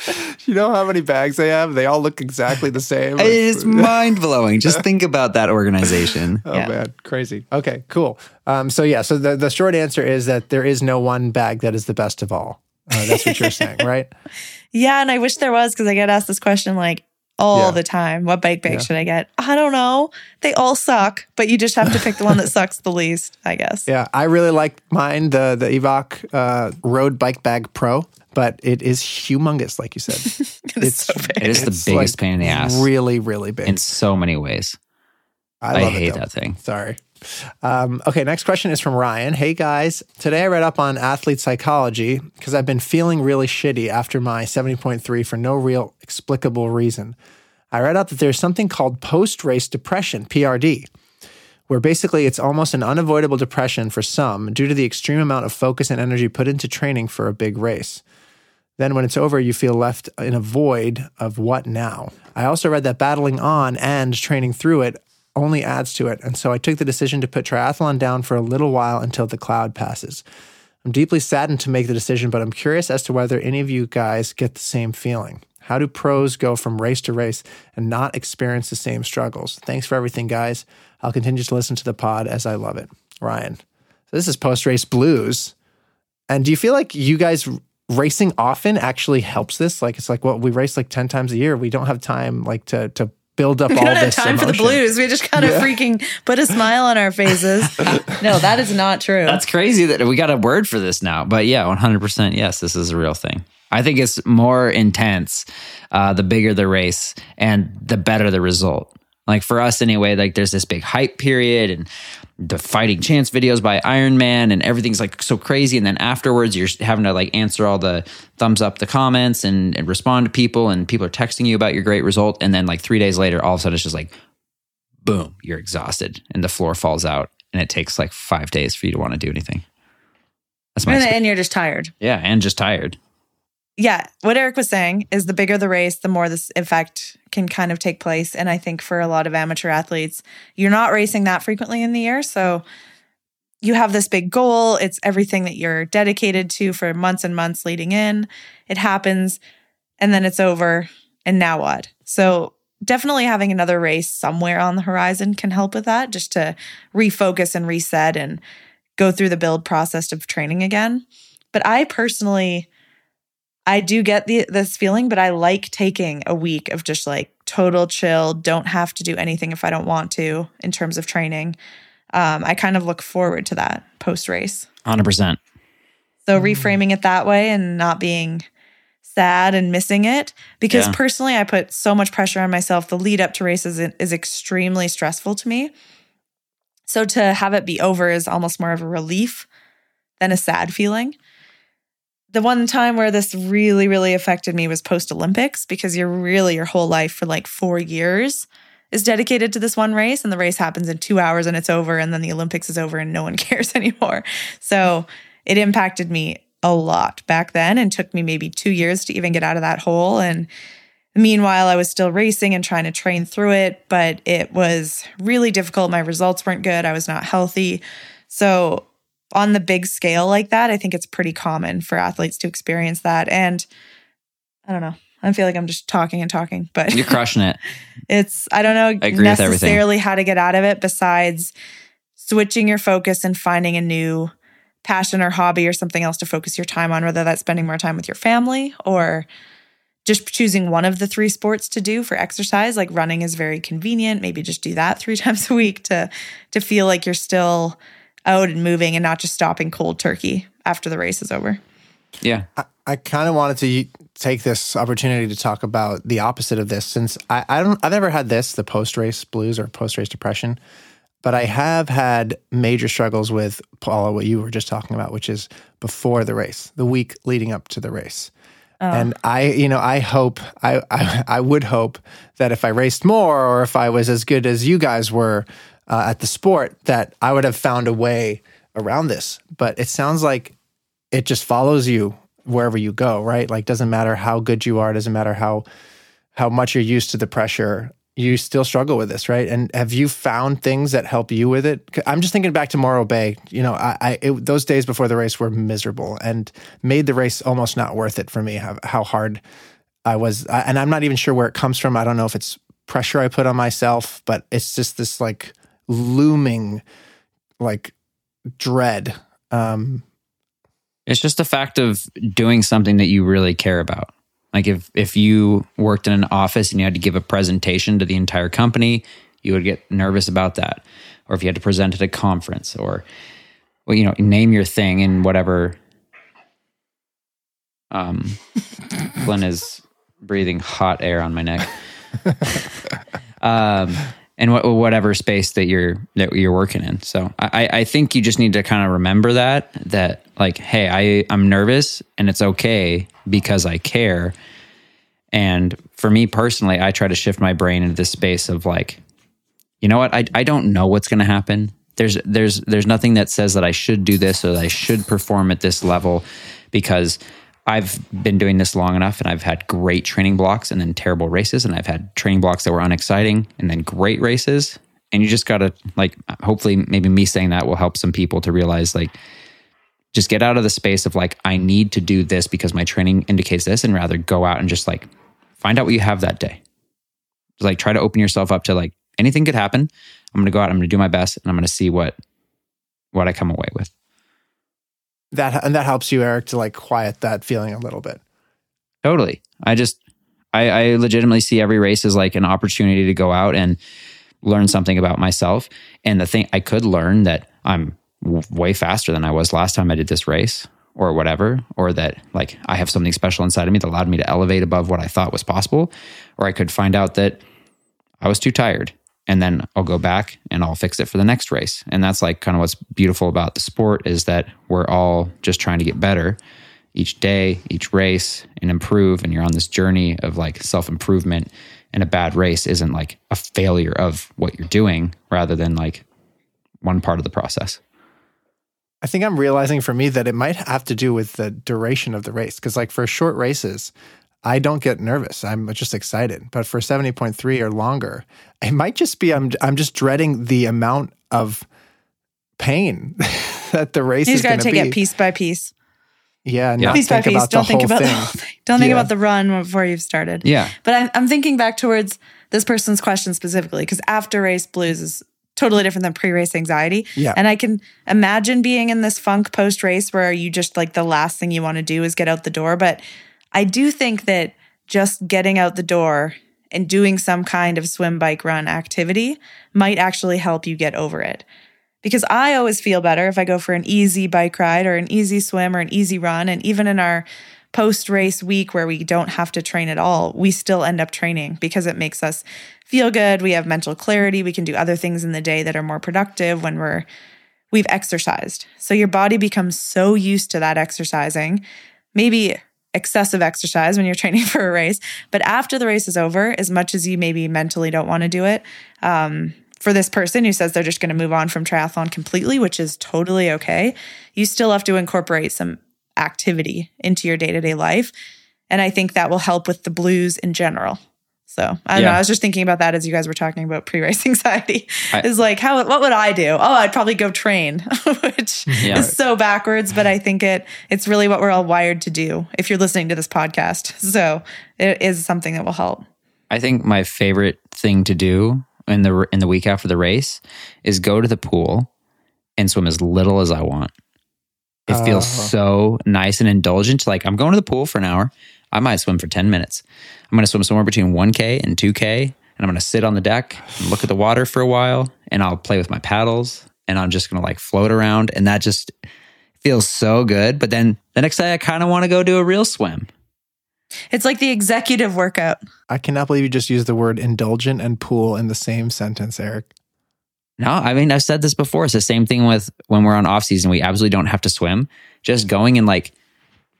you know how many bags they have? They all look exactly the same. it is mind blowing. Just think about that organization. Oh Yeah. man, crazy. Okay, cool. Um, so yeah, so the, the short answer is that there is no one bag that is the best of all. Uh, that's what you're saying, right? yeah, and I wish there was because I get asked this question like all Yeah. the time. What bike bag Yeah. should I get? I don't know. They all suck, but you just have to pick the one that sucks the least, I guess. Yeah, I really like mine, the the Evoc uh, Road Bike Bag Pro, but it is humongous, like you said. It's so big. It is the It's, biggest like, pain in the ass Really, really big. in so many ways. I, I, love hate it, that thing. Sorry. Um, okay, next question is from Ryan. Hey guys, today I read up on athlete psychology because I've been feeling really shitty after my 70.3 for no real explicable reason. I read up that there's something called post race depression, PRD, where basically it's almost an unavoidable depression for some due to the extreme amount of focus and energy put into training for a big race. Then, when it's over, you feel left in a void of what now. I also read that battling on and training through it only adds to it. And so I took the decision to put triathlon down for a little while until the cloud passes. I'm deeply saddened to make the decision, but I'm curious as to whether any of you guys get the same feeling. How do pros go from race to race and not experience the same struggles? Thanks for everything, guys. I'll continue to listen to the pod as I love it. Ryan. So this is post race blues. And do you feel like you guys racing often actually helps this? Like it's like well, we race like 10 times a year. We don't have time like to to build up We all don't have this time for the blues. We just kind of freaking put a smile on our faces. no, that is not true. That's crazy that we got a word for this now. But yeah, 100% yes, this is a real thing. I think it's more intense uh, the bigger the race and the better the result. Like for us anyway, like there's this big hype period and the fighting chance videos by Ironman and everything's like so crazy. And then afterwards, you're having to like answer all the thumbs up the comments and, and respond to people, and people are texting you about your great result. And then like three days later, all of a sudden it's just like, boom, you're exhausted and the floor falls out. And it takes like five days for you to want to do anything. That's my and, and you're just tired. Yeah, and just tired. Yeah, what Eric was saying is the bigger the race, the more this effect can kind of take place. And I think for a lot of amateur athletes, you're not racing that frequently in the year. So you have this big goal. It's everything that you're dedicated to for months and months leading in. It happens and then it's over. And now what? So definitely having another race somewhere on the horizon can help with that, just to refocus and reset and go through the build process of training again. But I personally, I do get the, this feeling, but I like taking a week of just like total chill, don't have to do anything if I don't want to in terms of training. Um, I kind of look forward to that post race. 100%. So reframing it that way and not being sad and missing it because Yeah. personally I put so much pressure on myself. The lead up to races is, is extremely stressful to me. So to have it be over is almost more of a relief than a sad feeling. The one time where this really, really affected me was post Olympics because you're really your whole life for like four years is dedicated to this one race, and the race happens in two hours and it's over, and then the Olympics is over and no one cares anymore. So it impacted me a lot back then and took me maybe two years to even get out of that hole. And meanwhile, I was still racing and trying to train through it, but it was really difficult. My results weren't good. I was not healthy. So, on the big scale like that, I think it's pretty common for athletes to experience that. And I don't know. I feel like I'm just talking and talking, but You're crushing it. it's I don't know I agree necessarily how to get out of it besides switching your focus and finding a new passion or hobby or something else to focus your time on, whether that's spending more time with your family or just choosing one of the three sports to do for exercise. Like running is very convenient. Maybe just do that three times a week to to feel like you're still out and moving and not just stopping cold turkey after the race is over. Yeah. I kind of wanted to take this opportunity to talk about the opposite of this, since I, I don't, I've never had this, the post race blues or post race depression, but I have had major struggles with Paula, what you were just talking about, which is before the race, the week leading up to the race. Oh. And I, you know, I hope, I, I, I would hope that if I raced more or if I was as good as you guys were uh, at the sport, that I would have found a way around this. But it sounds like it just follows you wherever you go, right? Like doesn't matter how good you are, doesn't matter how how much you're used to the pressure, you still struggle with this, right? And have you found things that help you with it? I'm just thinking back to Morro Bay. You know, I, I it, those days before the race were miserable and made the race almost not worth it for me. How, how hard I was, I, and I'm not even sure where it comes from. I don't know if it's pressure I put on myself, but it's just this like looming, like dread. Um, It's just a fact of doing something that you really care about. Like if if you worked in an office and you had to give a presentation to the entire company, you would get nervous about that. Or if you had to present at a conference or well, you know, name your thing in whatever um Glenn is breathing hot air on my neck. um and wh- whatever space that you're that you're working in. So I, I think you just need to kind of remember that that like, hey, I I'm nervous and it's okay because I care. And for me personally, I try to shift my brain into this space of like, you know what, I I don't know what's going to happen. There's there's there's nothing that says that I should do this or that I should perform at this level because I've been doing this long enough and I've had great training blocks and then terrible races and I've had training blocks that were unexciting and then great races and you just got to like hopefully maybe me saying that will help some people to realize like just get out of the space of like, I need to do this because my training indicates this, and rather go out and just like find out what you have that day. Just like try to open yourself up to like anything could happen. I'm gonna go out, I'm gonna do my best, and I'm gonna see what what I come away with. That and that helps you, Eric, to like quiet that feeling a little bit. Totally. I just I, I legitimately see every race as like an opportunity to go out and learn something about myself. And the thing I could learn that I'm w- way faster than I was last time I did this race or whatever, or that like I have something special inside of me that allowed me to elevate above what I thought was possible. Or I could find out that I was too tired and then I'll go back and I'll fix it for the next race. And that's like kind of what's beautiful about the sport is that we're all just trying to get better each day, each race and improve and you're on this journey of like self-improvement and a bad race isn't like a failure of what you're doing rather than like one part of the process. I think I'm realizing for me that it might have to do with the duration of the race. Because, like, for short races, I don't get nervous. I'm just excited. But for 70.3 or longer, it might just be I'm, I'm just dreading the amount of pain that the race You is just got going to to take be. it piece by piece. Yeah, Yeah. not Piece by piece. about Don't think whole about the whole thing. Don't think Yeah. about the run before you've started. Yeah. But I'm, I'm thinking back towards this person's question specifically because after race blues is totally different than pre race anxiety. Yeah. And I can imagine being in this funk post race where you just like the last thing you want to do is get out the door. But I do think that just getting out the door and doing some kind of swim, bike, run activity might actually help you get over it. Because I always feel better if I go for an easy bike ride or an easy swim or an easy run. And even in our post race week where we don't have to train at all, we still end up training because it makes us feel good. We have mental clarity. We can do other things in the day that are more productive when we're we've exercised. So your body becomes so used to that exercising, maybe excessive exercise when you're training for a race. But after the race is over, as much as you maybe mentally don't want to do it, um, for this person who says they're just going to move on from triathlon completely, which is totally okay, you still have to incorporate some activity into your day to day life. And I think that will help with the blues in general. So I don't know. I was just thinking about that as you guys were talking about pre-race anxiety. I- is like how what would I do? Oh, I'd probably go train, which Yeah. is so backwards. But I think it it's really what we're all wired to do. If you're listening to this podcast, so it is something that will help. I think my favorite thing to do in the in the week after the race is go to the pool and swim as little as I want. It feels Oh. so nice and indulgent. Like I'm going to the pool for an hour. I might swim for 10 minutes. I'm going to swim somewhere between 1K and 2K. And I'm going to sit on the deck and look at the water for a while. And I'll play with my paddles. And I'm just going to like float around. And that just feels so good. But then the next day, I kind of want to go do a real swim. It's like the executive workout. I cannot believe you just used the word indulgent and pool in the same sentence, Eric. No, I mean I've said this before. It's the same thing with when we're on off season. We absolutely don't have to swim. Just going and like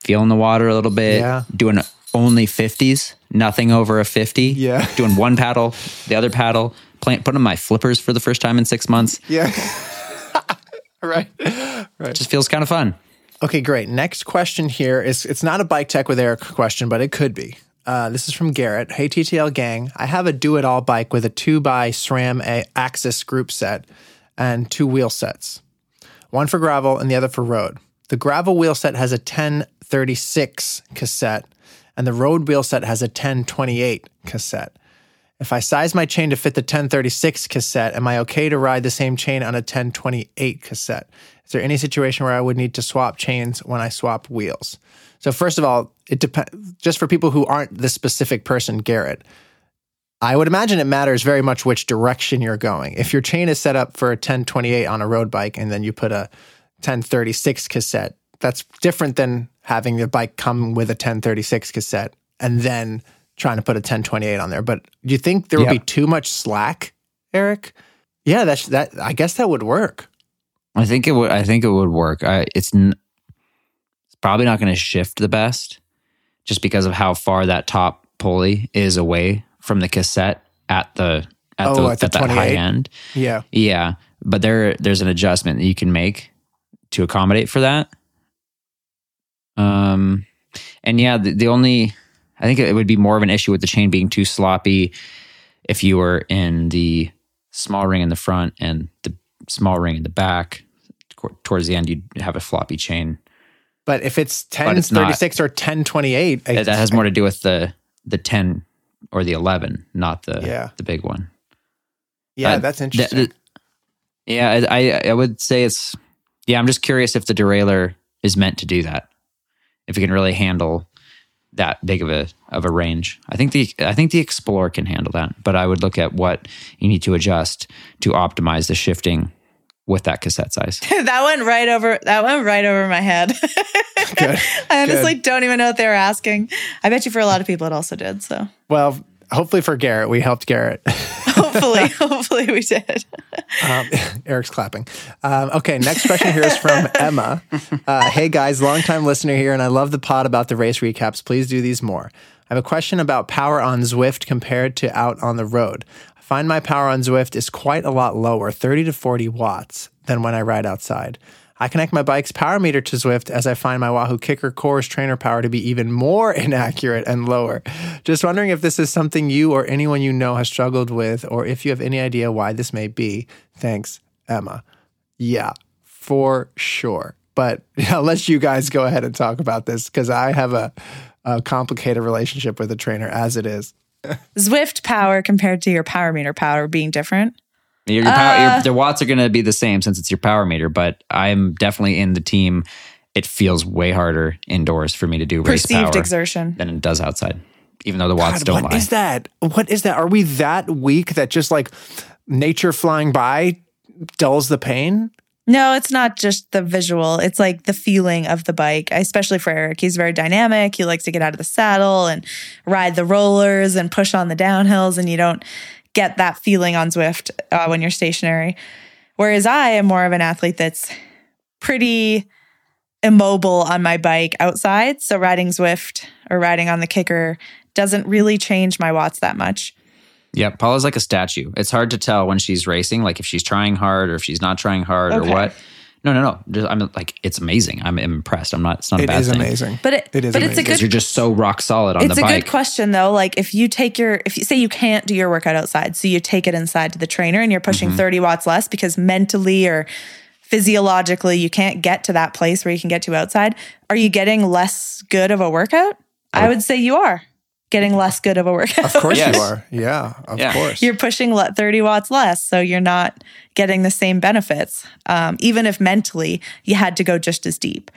feeling the water a little bit. Yeah. Doing only fifties, nothing over a fifty. Yeah. Doing one paddle, the other paddle. Playing, putting on my flippers for the first time in six months. Yeah. right. Right. Just feels kind of fun. Okay, great. Next question here is it's not a bike tech with Eric question, but it could be. Uh, this is from Garrett. Hey, TTL gang. I have a do it all bike with a 2 by SRAM a- AXS group set and two wheel sets, one for gravel and the other for road. The gravel wheel set has a 1036 cassette, and the road wheel set has a 1028 cassette. If I size my chain to fit the 1036 cassette, am I okay to ride the same chain on a 1028 cassette? Is there any situation where I would need to swap chains when I swap wheels? So first of all, it depends. Just for people who aren't the specific person, Garrett, I would imagine it matters very much which direction you're going. If your chain is set up for a 1028 on a road bike, and then you put a 1036 cassette, that's different than having the bike come with a 1036 cassette and then trying to put a 1028 on there. But do you think there would Yeah. be too much slack, Eric? Yeah, that's that. I guess that would work. I think it would. I think it would work. I, it's, n- it's probably not going to shift the best, just because of how far that top pulley is away from the cassette at the at Oh, the, at the at that high end. Yeah. Yeah, but there there's an adjustment that you can make to accommodate for that. Um, and yeah, the, the only I think it would be more of an issue with the chain being too sloppy if you were in the small ring in the front and the small ring in the back, towards the end you'd have a floppy chain. But if it's But it's not. 1036 or 1028, I- That that has more to do with the the ten or the eleven, not the Yeah. the big one. yeah, Uh, that's interesting. yeah, I I would say it's yeah. I'm just curious if the derailleur is meant to do that. If it can really handle that big of a of a range. I think the I think the Explorer can handle that, but I would look at what you need to adjust to optimize the shifting with that cassette size. that went right over that went right over my head. Good. I honestly don't even know what they were asking. I bet you for a lot of people it also did. So well, hopefully for Garrett, we helped Garrett. hopefully, hopefully we did. Um, Eric's clapping. Um, okay, next question here is from Emma. Uh, hey guys, longtime listener here, and I love the pod about the race recaps. Please do these more. I have a question about power on Zwift compared to out on the road. I find my power on Zwift is quite a lot lower, 30 to 40 watts, than when I ride outside. I connect my bike's power meter to Zwift as I find my Wahoo KICKR CORE's trainer power to be even more inaccurate and lower. Just wondering if this is something you or anyone you know has struggled with, or if you have any idea why this may be. Thanks, Emma. Yeah, for sure. But I'll let you guys go ahead and talk about this because I have a, a complicated relationship with a trainer as it is. Zwift power compared to your power meter power being different. Your, your power, Uh. your, the watts are going to be the same since it's your power meter, but I'm definitely in the team. It feels way harder indoors for me to do race Perceived power exertion. than it does outside, even though the watts God, don't what lie. is that? What is that? Are we that weak that just like nature flying by dulls the pain? No, it's not just the visual. It's like the feeling of the bike, especially for Eric. He's very dynamic. He likes to get out of the saddle and ride the rollers and push on the downhills, and you don't get that feeling on Zwift uh, when you're stationary. Whereas I am more of an athlete that's pretty immobile on my bike outside. So riding Zwift or riding on the KICKR doesn't really change my watts that much. Yeah, Paula's like a statue. It's hard to tell when she's racing, like if she's trying hard or if she's not trying hard Okay. or what. No, no, no. Just, I'm like, it's amazing. I'm impressed. I'm not. It's not a It bad is thing. amazing. But it, It is but it's a amazing. because good you're just so rock solid on the ground. it's the a bike. good question though like if you take your if you say you can't do your workout outside so you take it inside to the trainer and you're pushing Mm-hmm. 30 watts less because mentally or physiologically you can't get to that place where you can get to outside are you getting less good of a workout i would say you are getting less good of a workout Of course Yes. you are. Yeah, of Yeah. course. you're pushing 30 watts less so you're not getting the same benefits um, even if mentally you had to go just as deep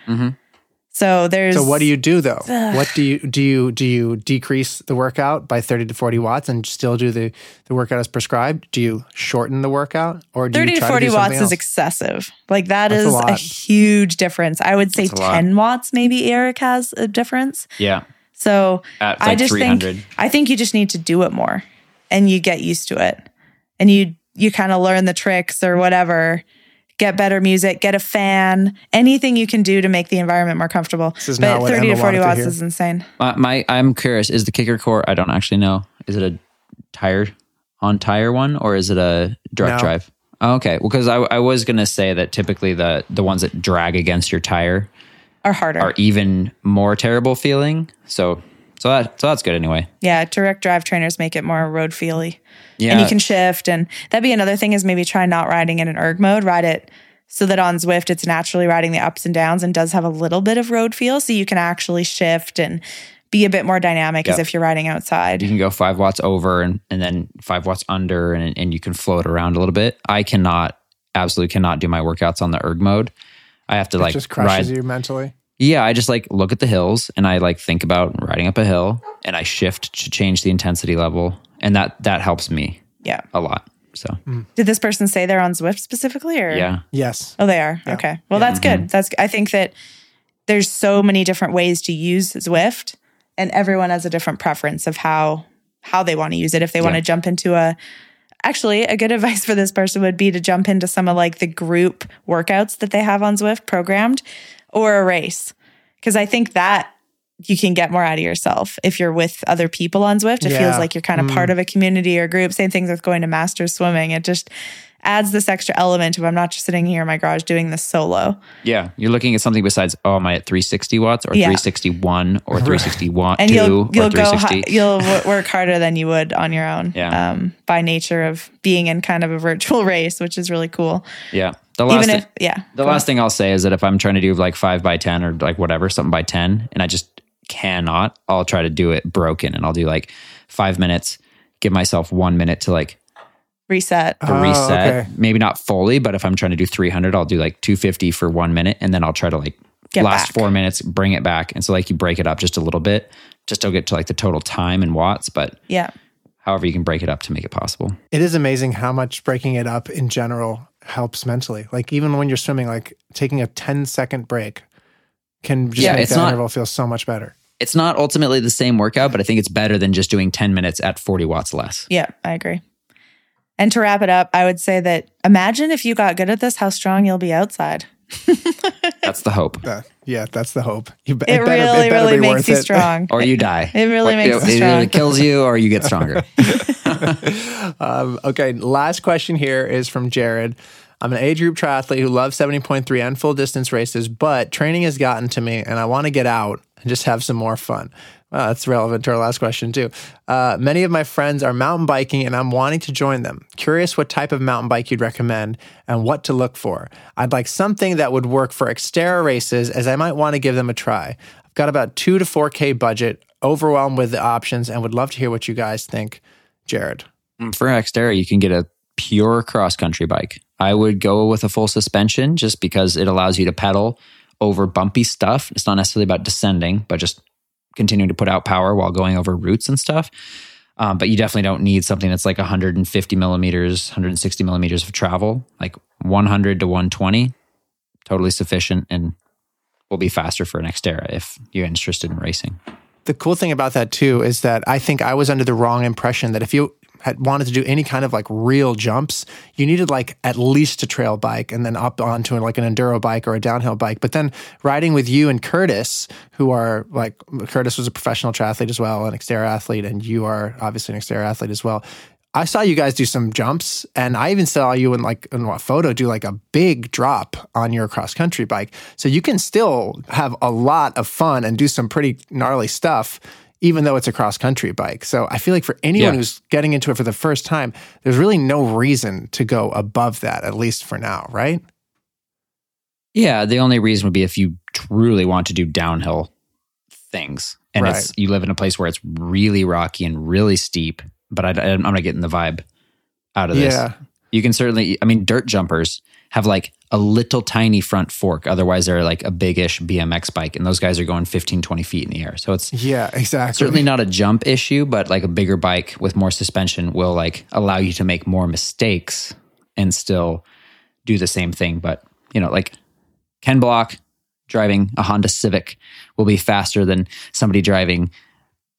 so there's so what do you do though? what do you do you do you decrease the workout by 30 to 40 watts and still do the, the workout as prescribed? Do you shorten the workout or do 30 you to 40 to do watts something is excessive. Like that That's a is a, lot. huge difference. I would say That's a lot. 10 watts maybe Eric has a difference. yeah. So At, I just 300. think I think you just need to do it more and you get used to it. And you you kind of learn the tricks or whatever. Get better music, get a fan, anything you can do to make the environment more comfortable. This is but not what 30 Emma to 40 wanted to watts is insane. My, my, I'm curious. Is the KICKR CORE? I don't actually know. Is it a tire on tire one or is it a direct No. drive? Oh, okay. Well, because I, I was gonna say that typically the the ones that drag against your tire Or harder. are even more terrible feeling. So so that so that's good anyway. Yeah, direct drive trainers make it more road feely. Yeah. And you can shift. And that'd be another thing is maybe try not riding in an erg mode. Ride it so that on Zwift it's naturally riding the ups and downs and does have a little bit of road feel. So you can actually shift and be a bit more dynamic as if you're riding outside. you can go five watts over and, and then five watts under and, and you can float around a little bit. I cannot absolutely cannot do my workouts on the erg mode. I have to It like just crushes ride you mentally. Yeah, I just like look at the hills and I like think about riding up a hill and I shift to change the intensity level and that that helps me Yeah. a lot. So, hmm. Did this person say they're on Zwift specifically or? yeah. Yes. Oh, they are. Okay. Well, that's good. Mm-hmm. That's. I think that there's so many different ways to use Zwift, and everyone has a different preference of how how they want to use it. If they want to jump into a, actually, a good advice for this person would be to jump into some of like the group workouts that they have on Zwift programmed, or a race, because I think that you can get more out of yourself if you're with other people on Zwift. It Yeah. feels like you're kind of part mm. of a community or group. Same things with going to masters swimming. It just adds this extra element of I'm not just sitting here in my garage doing this solo. Yeah, you're looking at something besides. Oh, am I at 360 watts or Yeah. 361 or 361 And two you'll you'll go 360? hi- you'll w- work harder than you would on your own. Yeah. Um, by nature of being in kind of a virtual race, which is really cool. yeah, the last Even thing, if yeah. the go last thing I'll say is that if I'm trying to do like five by ten or like whatever, something by ten, and I just cannot, I'll try to do it broken, and I'll do like five minutes, give myself one minute to like reset. to Oh, reset. okay. Maybe not fully, but if I'm trying to do 300, I'll do like 250 for one minute, and then I'll try to like Get last back. four minutes, bring it back, and so like you break it up just a little bit, just to get to like the total time in watts, but Yeah. however you can break it up to make it possible. It is amazing how much breaking it up in general helps mentally. Like even when you're swimming, like taking a 10 second break can just Yeah, make it's that not- interval feel so much better. It's not ultimately the same workout, but I think it's better than just doing 10 minutes at 40 watts less. Yeah, I agree. And to wrap it up, I would say that imagine if you got good at this, how strong you'll be outside. That's the hope. Uh, yeah, that's the hope. You be- It, better- really, better really be makes you it. strong. Or you die. It really Or- makes you it strong. either kills you or you get stronger. Um, okay, last question here is from Jared. I'm an age group triathlete who loves 70.3 and full distance races, but training has gotten to me and I want to get out and just have some more fun. Well, that's relevant to our last question, too. Uh, many of my friends are mountain biking and I'm wanting to join them. Curious what type of mountain bike you'd recommend and what to look for. I'd like something that would work for Xterra races as I might want to give them a try. I've got about two to 4K budget, overwhelmed with the options, and would love to hear what you guys think. Jared. For Xterra, you can get a pure cross country bike. I would go with a full suspension just because it allows you to pedal over bumpy stuff. It's not necessarily about descending, but just continuing to put out power while going over routes and stuff. Um, but you definitely don't need something that's like 150 millimeters, 160 millimeters of travel. Like 100 to 120, totally sufficient and will be faster for an Xterra if you're interested in racing. the cool thing about that too is that I think I was under the wrong impression that if you had wanted to do any kind of like real jumps, you needed like at least a trail bike and then up onto like an enduro bike or a downhill bike. But then riding with you and Curtis, who are like Curtis was a professional triathlete as well, an Xterra athlete, and you are obviously an Xterra athlete as well. I saw you guys do some jumps, and I even saw you in like in a photo do like a big drop on your cross country bike. So you can still have a lot of fun and do some pretty gnarly stuff, even though it's a cross country bike. So I feel like for anyone Yeah. who's getting into it for the first time, there's really no reason to go above that, at least for now, right? Yeah, the only reason would be if you truly want to do downhill things, and it's Right. you live in a place where it's really rocky and really steep. But I, am not getting the vibe out of this. Yeah. You can certainly, I mean, dirt jumpers have like a little tiny front fork. Otherwise, they're like a big-ish BMX bike, and those guys are going 15, 20 feet in the air. So it's Yeah, exactly. certainly not a jump issue, but like a bigger bike with more suspension will like allow you to make more mistakes and still do the same thing. But you know, like Ken Block driving a Honda Civic will be faster than somebody driving.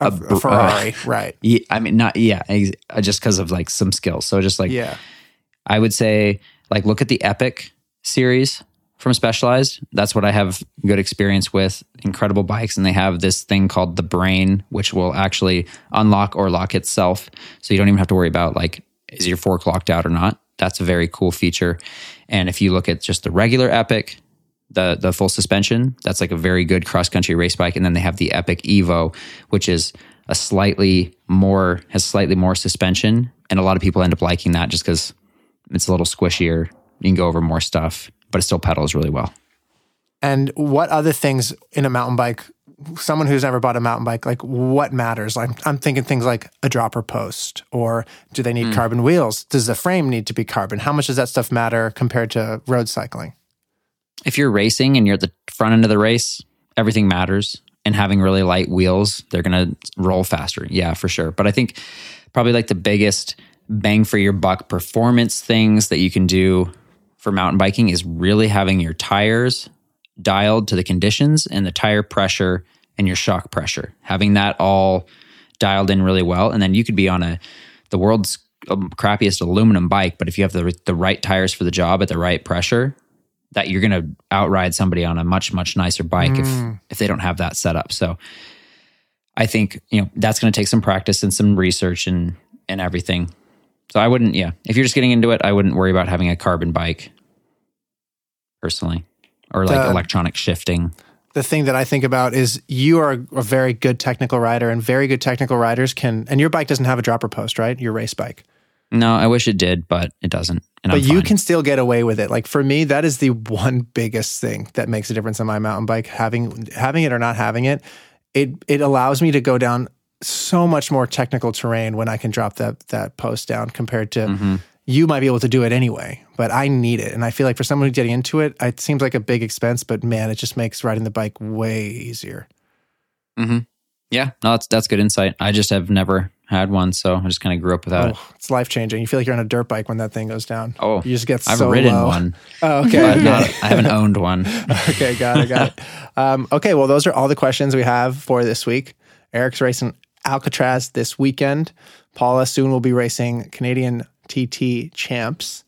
a, a Ferrari, right? Yeah, I mean, not yeah, uh, just because of like some skills. So just like Yeah. I would say, like look at the Epic series from Specialized. That's what I have good experience with. Incredible bikes, and they have this thing called the Brain, which will actually unlock or lock itself, so you don't even have to worry about like is your fork locked out or not. That's a very cool feature. And if you look at just the regular Epic, the the full suspension, that's like a very good cross country race bike. And then they have the Epic Evo, which is a slightly more has slightly more suspension, and a lot of people end up liking that just because it's a little squishier. You can go over more stuff, but it still pedals really well. And what other things in a mountain bike? Someone who's never bought a mountain bike, like what matters? Like I'm thinking things like a dropper post, or do they need hmm. carbon wheels? Does the frame need to be carbon? How much does that stuff matter compared to road cycling? If you're racing and you're at the front end of the race, everything matters. And having really light wheels, they're going to roll faster. Yeah, for sure. But I think probably like the biggest bang for your buck performance things that you can do for mountain biking is really having your tires dialed to the conditions and the tire pressure and your shock pressure. Having that all dialed in really well. And then you could be on a the world's um, crappiest aluminum bike, but if you have the the right tires for the job at the right pressure, that you're going to outride somebody on a much much nicer bike if if they don't have that set up. So I think you know that's going to take some practice and some research and and everything. So I wouldn't, yeah. If you're just getting into it, I wouldn't worry about having a carbon bike, personally, or like The- electronic shifting. the thing that I think about is you are a very good technical rider, and very good technical riders can. And your bike doesn't have a dropper post, right? Your race bike, No, I wish it did, but it doesn't. And but I'm you fine. can still get away with it. Like for me, that is the one biggest thing that makes a difference on my mountain bike. Having having it or not having it, it it allows me to go down so much more technical terrain when I can drop that that post down compared to. Mm-hmm. You might be able to do it anyway, but I need it. And I feel like for someone who's getting into it, it seems like a big expense, but man, it just makes riding the bike way easier. Yeah, no, that's that's good insight. I just have never had one, so I just kind of grew up without it. Oh, it's life changing. You feel like you're on a dirt bike when that thing goes down. Oh, you just get I've so ridden low. one, Oh, okay. not. I haven't owned one. okay, got it, got it. Um, okay, well, those are all the questions we have for this week. Eric's racing Alcatraz this weekend. Paula soon will be racing Canadian TT champs,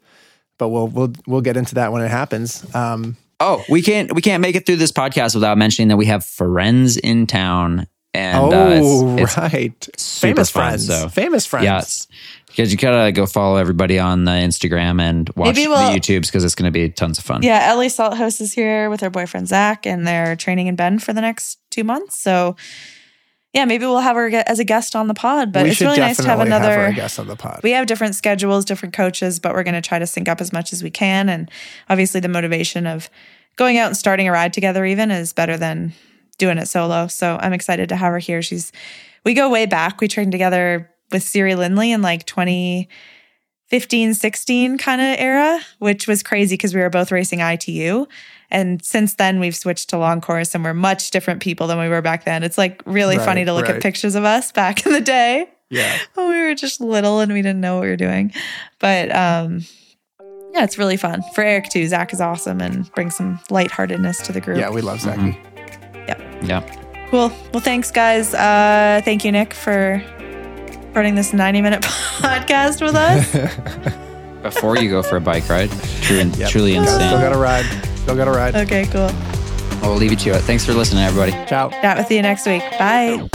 but we'll we'll we'll get into that when it happens. Um, Oh, we can't we can't make it through this podcast without mentioning that we have friends in town, and uh, oh, it's, it's right, super famous fun, friends, so- famous friends. Yeah, because you gotta go follow everybody on the Instagram and watch Maybe the we'll- YouTubes because it's gonna be tons of fun. Yeah, Ellie Salthouse is here with her boyfriend Zach, and they're training in Bend for the next two months. So, yeah, maybe we'll have her as a guest on the pod. But we it's really nice to have have another. her guest on the pod. we have different schedules, different coaches, but we're going to try to sync up as much as we can. And obviously, the motivation of going out and starting a ride together even is better than doing it solo. So I'm excited to have her here. She's we go way back. We trained together with Siri Lindley in like 2015, 16 kind of era, which was crazy because we were both racing ITU. And since then, we've switched to long course and we're much different people than we were back then. It's like really Right, funny to look right. at pictures of us back in the day yeah, when we were just little and we didn't know what we were doing. But um, yeah, it's really fun for Eric too. Zach is awesome and brings some lightheartedness to the group. yeah, we love Zachy. yeah. Cool. Well, thanks, guys. Uh, thank you, Nick, for running this 90 minute podcast with us. Before you go for a bike ride, true Yep. truly Still insane. Still got to ride. Still got to ride. okay, cool. We'll leave it to it. Thanks for listening, everybody. Ciao. Chat with you next week. Bye.